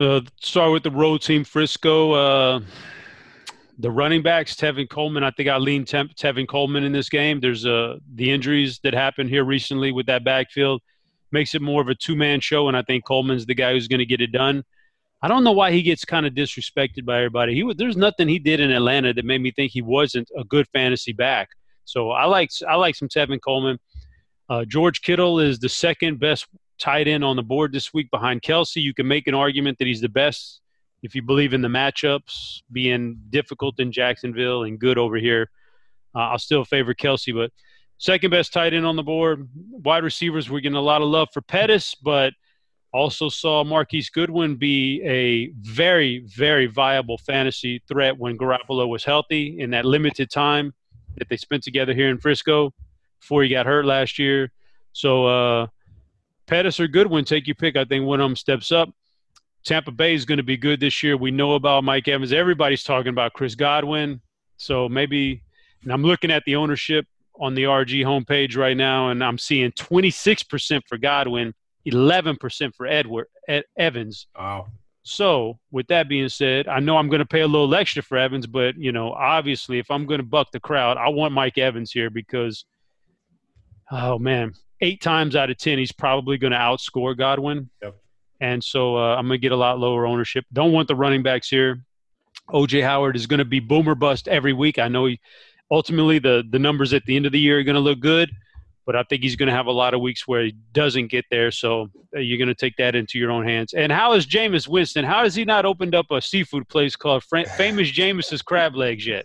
Uh, start with the road team, Frisco. Uh, the running backs, Tevin Coleman. I think I lean Temp, Tevin Coleman in this game. There's uh, the injuries that happened here recently with that backfield makes it more of a two man show, and I think Coleman's the guy who's going to get it done. I don't know why he gets kind of disrespected by everybody. He was, there's nothing he did in Atlanta that made me think he wasn't a good fantasy back. So I like I like some Tevin Coleman. Uh, George Kittle is the second best tight end on the board this week behind Kelce. You can make an argument that he's the best if you believe in the matchups being difficult in Jacksonville and good over here. Uh, I'll still favor Kelce. but second best tight end on the board. Wide receivers, we're getting a lot of love for Pettis, but also saw Marquise Goodwin be a very, very viable fantasy threat when Garoppolo was healthy in that limited time that they spent together here in Frisco before he got hurt last year. So uh, Pettis or Goodwin, take your pick. I think one of them steps up. Tampa Bay is going to be good this year. We know about Mike Evans. Everybody's talking about Chris Godwin. So maybe, and I'm looking at the ownership on the RG homepage right now, and I'm seeing 26% for Godwin, 11% for Edward Ed, Evans. Wow. So, with that being said, I know I'm going to pay a little extra for Evans, but you know, obviously, if I'm going to buck the crowd, I want Mike Evans here because, oh man, eight times out of ten, he's probably going to outscore Godwin. Yep. And so uh, I'm going to get a lot lower ownership. Don't want the running backs here. OJ Howard is going to be boomer bust every week. I know he ultimately the the numbers at the end of the year are going to look good, but I think he's going to have a lot of weeks where he doesn't get there. So uh, you're going to take that into your own hands. And how is Jameis Winston? How has he not opened up a seafood place called Fra- Famous Jameis's Crab Legs yet?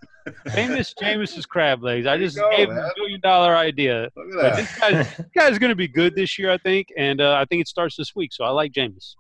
Famous Jameis's Crab Legs. I just go, gave him a million dollar idea. Look But at that. this guy, this guy's going to be good this year, I think, and uh, I think it starts this week. So I like Jameis.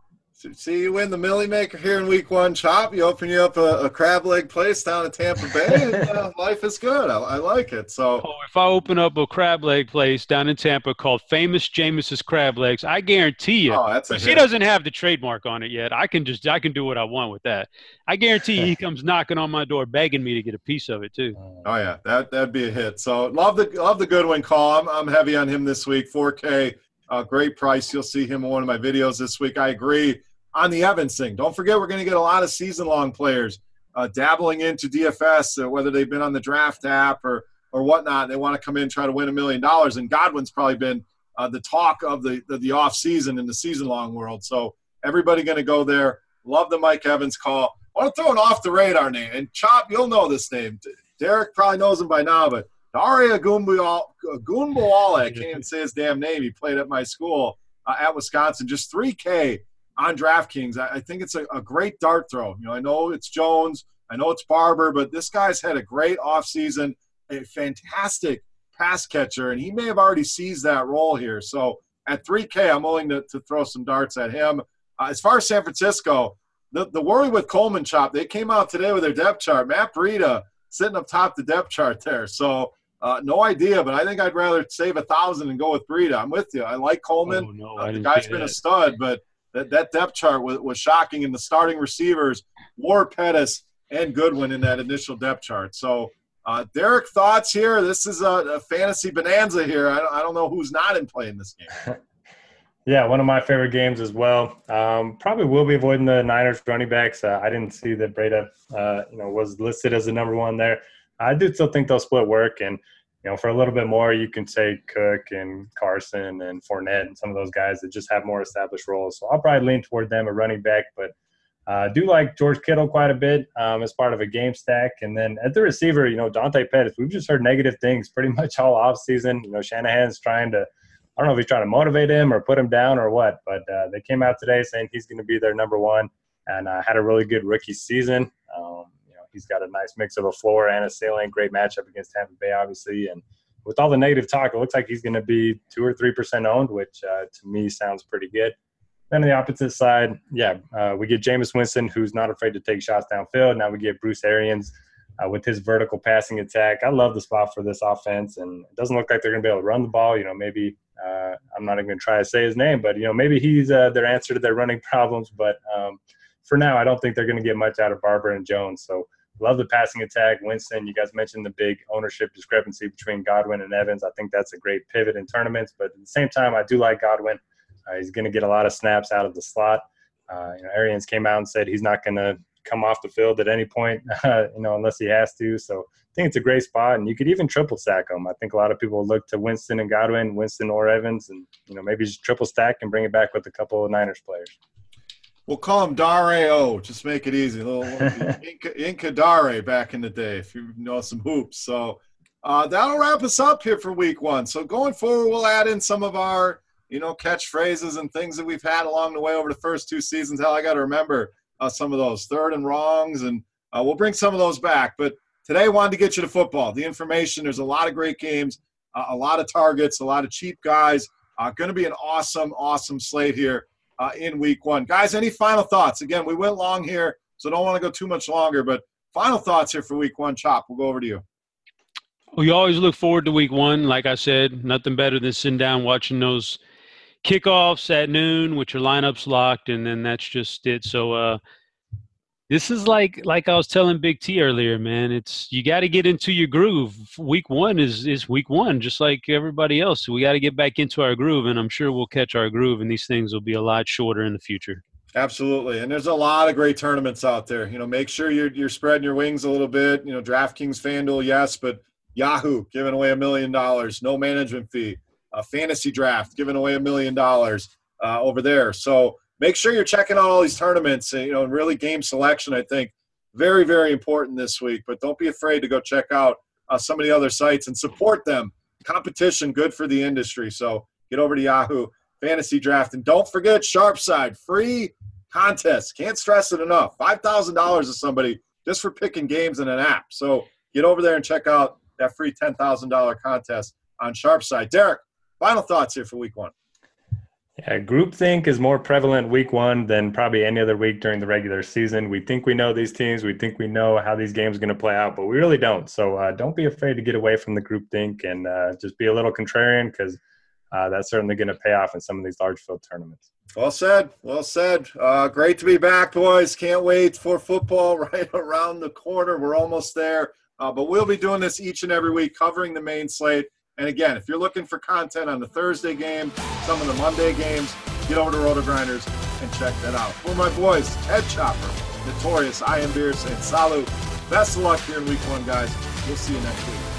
See you win the Milly Maker here in week one. Chop, you open you up a, a crab leg place down in Tampa Bay, and uh, life is good. I, I like it. So Oh, if I open up a crab leg place down in Tampa called Famous Jameis's Crab Legs, I guarantee you. oh, that's a she doesn't have the trademark on it yet. I can just I can do what I want with that. I guarantee he comes knocking on my door begging me to get a piece of it too. Oh yeah, that that'd be a hit. So love the love the Goodwin call. I'm I'm heavy on him this week. 4K, uh, great price. You'll see him in one of my videos this week. I agree on the Evans thing. Don't forget, we're going to get a lot of season long players uh, dabbling into DFS, uh, whether they've been on the draft app or or whatnot. They want to come in and try to win a million dollars. And Godwin's probably been uh, the talk of the the, the off season in the season long world. So everybody going to go there. Love the Mike Evans call. I want to throw an off the radar name. And Chop, you'll know this name. Derek probably knows him by now, but Dare Ogunbowale, I can't say his damn name. He played at my school uh, at Wisconsin. Just 3K on DraftKings. I, I think it's a, a great dart throw. You know, I know it's Jones, I know it's Barber, but this guy's had a great offseason, a fantastic pass catcher, and he may have already seized that role here. So at 3K, I'm willing to, to throw some darts at him. Uh, as far as San Francisco, the, the worry with Coleman Chop, they came out today with their depth chart. Matt Breida sitting up top the depth chart there. So uh, no idea, but I think I'd rather save a thousand and go with Breida. I'm with you. I like Coleman. Oh, no, Uh, the guy's been a stud, but that, that depth chart was, was shocking. And the starting receivers, Ward Pettis and Goodwin in that initial depth chart. So, uh, Derek, thoughts here? This is a, a fantasy bonanza here. I don't, I don't know who's not in play in this game. Yeah, one of my favorite games as well. Um, probably will be avoiding the Niners running backs. Uh, I didn't see that Breida, uh, you know, was listed as the number one there. I do still think they'll split work, and you know, for a little bit more, you can say Cook and Carson and Fournette and some of those guys that just have more established roles. So I'll probably lean toward them a running back, but I uh, do like George Kittle quite a bit um, as part of a game stack. And then at the receiver, you know, Dante Pettis, we've just heard negative things pretty much all offseason. You know, Shanahan's trying to, I don't know if he's trying to motivate him or put him down or what, but uh, they came out today saying he's going to be their number one and uh, had a really good rookie season. Um, he's got a nice mix of a floor and a ceiling, great matchup against Tampa Bay, obviously. And with all the negative talk, it looks like he's going to be two or 3% owned, which uh, to me sounds pretty good. Then on the opposite side, yeah, uh, we get Jameis Winston, who's not afraid to take shots downfield. Now we get Bruce Arians uh, with his vertical passing attack. I love the spot for this offense, and it doesn't look like they're going to be able to run the ball. You know, maybe uh, I'm not even going to try to say his name, but you know, maybe he's uh, their answer to their running problems. But um, for now, I don't think they're going to get much out of Barber and Jones. So love the passing attack. Winston, you guys mentioned the big ownership discrepancy between Godwin and Evans. I think that's a great pivot in tournaments, but at the same time, I do like Godwin. Uh, he's going to get a lot of snaps out of the slot. Uh, you know, Arians came out and said he's not going to come off the field at any point, uh, you know, unless he has to. So I think it's a great spot, and you could even triple stack him. I think a lot of people look to Winston and Godwin, Winston or Evans, and you know maybe just triple stack and bring it back with a couple of Niners players. We'll call him Dare O. Just make it easy. A little Inca, Inca Dare back in the day, if you know some hoops. So uh, that'll wrap us up here for week one. So going forward, we'll add in some of our you know, catchphrases and things that we've had along the way over the first two seasons. Hell, I got to remember uh, some of those third and wrongs, and uh, we'll bring some of those back. But today, I wanted to get you to football. The information. There's a lot of great games, uh, a lot of targets, a lot of cheap guys. Uh, going to be an awesome, awesome slate here uh, in Week One, guys. Any final thoughts? Again, we went long here, so don't want to go too much longer. But final thoughts here for Week One. Chop. We'll go over to you. We always look forward to Week One. Like I said, nothing better than sitting down watching those kickoffs at noon with your lineups locked, and then that's just it. So uh, this is like like I was telling Big T earlier, man. It's you got to get into your groove. Week one is is week one, just like everybody else. We got to get back into our groove, and I'm sure we'll catch our groove, and these things will be a lot shorter in the future. Absolutely, and there's a lot of great tournaments out there. You know, make sure you're you're spreading your wings a little bit. You know, DraftKings, FanDuel, yes, but Yahoo giving away a million dollars, no management fee a fantasy draft, giving away a million dollars uh, over there. So make sure you're checking out all these tournaments. You know, and really game selection. I think very very important this week. But don't be afraid to go check out uh, some of the other sites and support them. Competition good for the industry. So get over to Yahoo Fantasy Draft and don't forget Sharpside free contest. Can't stress it enough. Five thousand dollars to somebody just for picking games in an app. So get over there and check out that free ten thousand dollar contest on Sharpside. Derek, Final thoughts here for week one. Yeah, groupthink is more prevalent week one than probably any other week during the regular season. We think we know these teams, we think we know how these games are going to play out, but we really don't. So uh, don't be afraid to get away from the groupthink and uh, just be a little contrarian because uh, that's certainly going to pay off in some of these large field tournaments. Well said. Well said. Uh, great to be back, boys. Can't wait for football right around the corner. We're almost there. Uh, but we'll be doing this each and every week, covering the main slate and again, if you're looking for content on the Thursday game, some of the Monday games, get over to Roto Grinders and check that out. For my boys, Ted Chopper, Notorious, I am Beer saying salut. Best of luck here in week one, guys. We'll see you next week.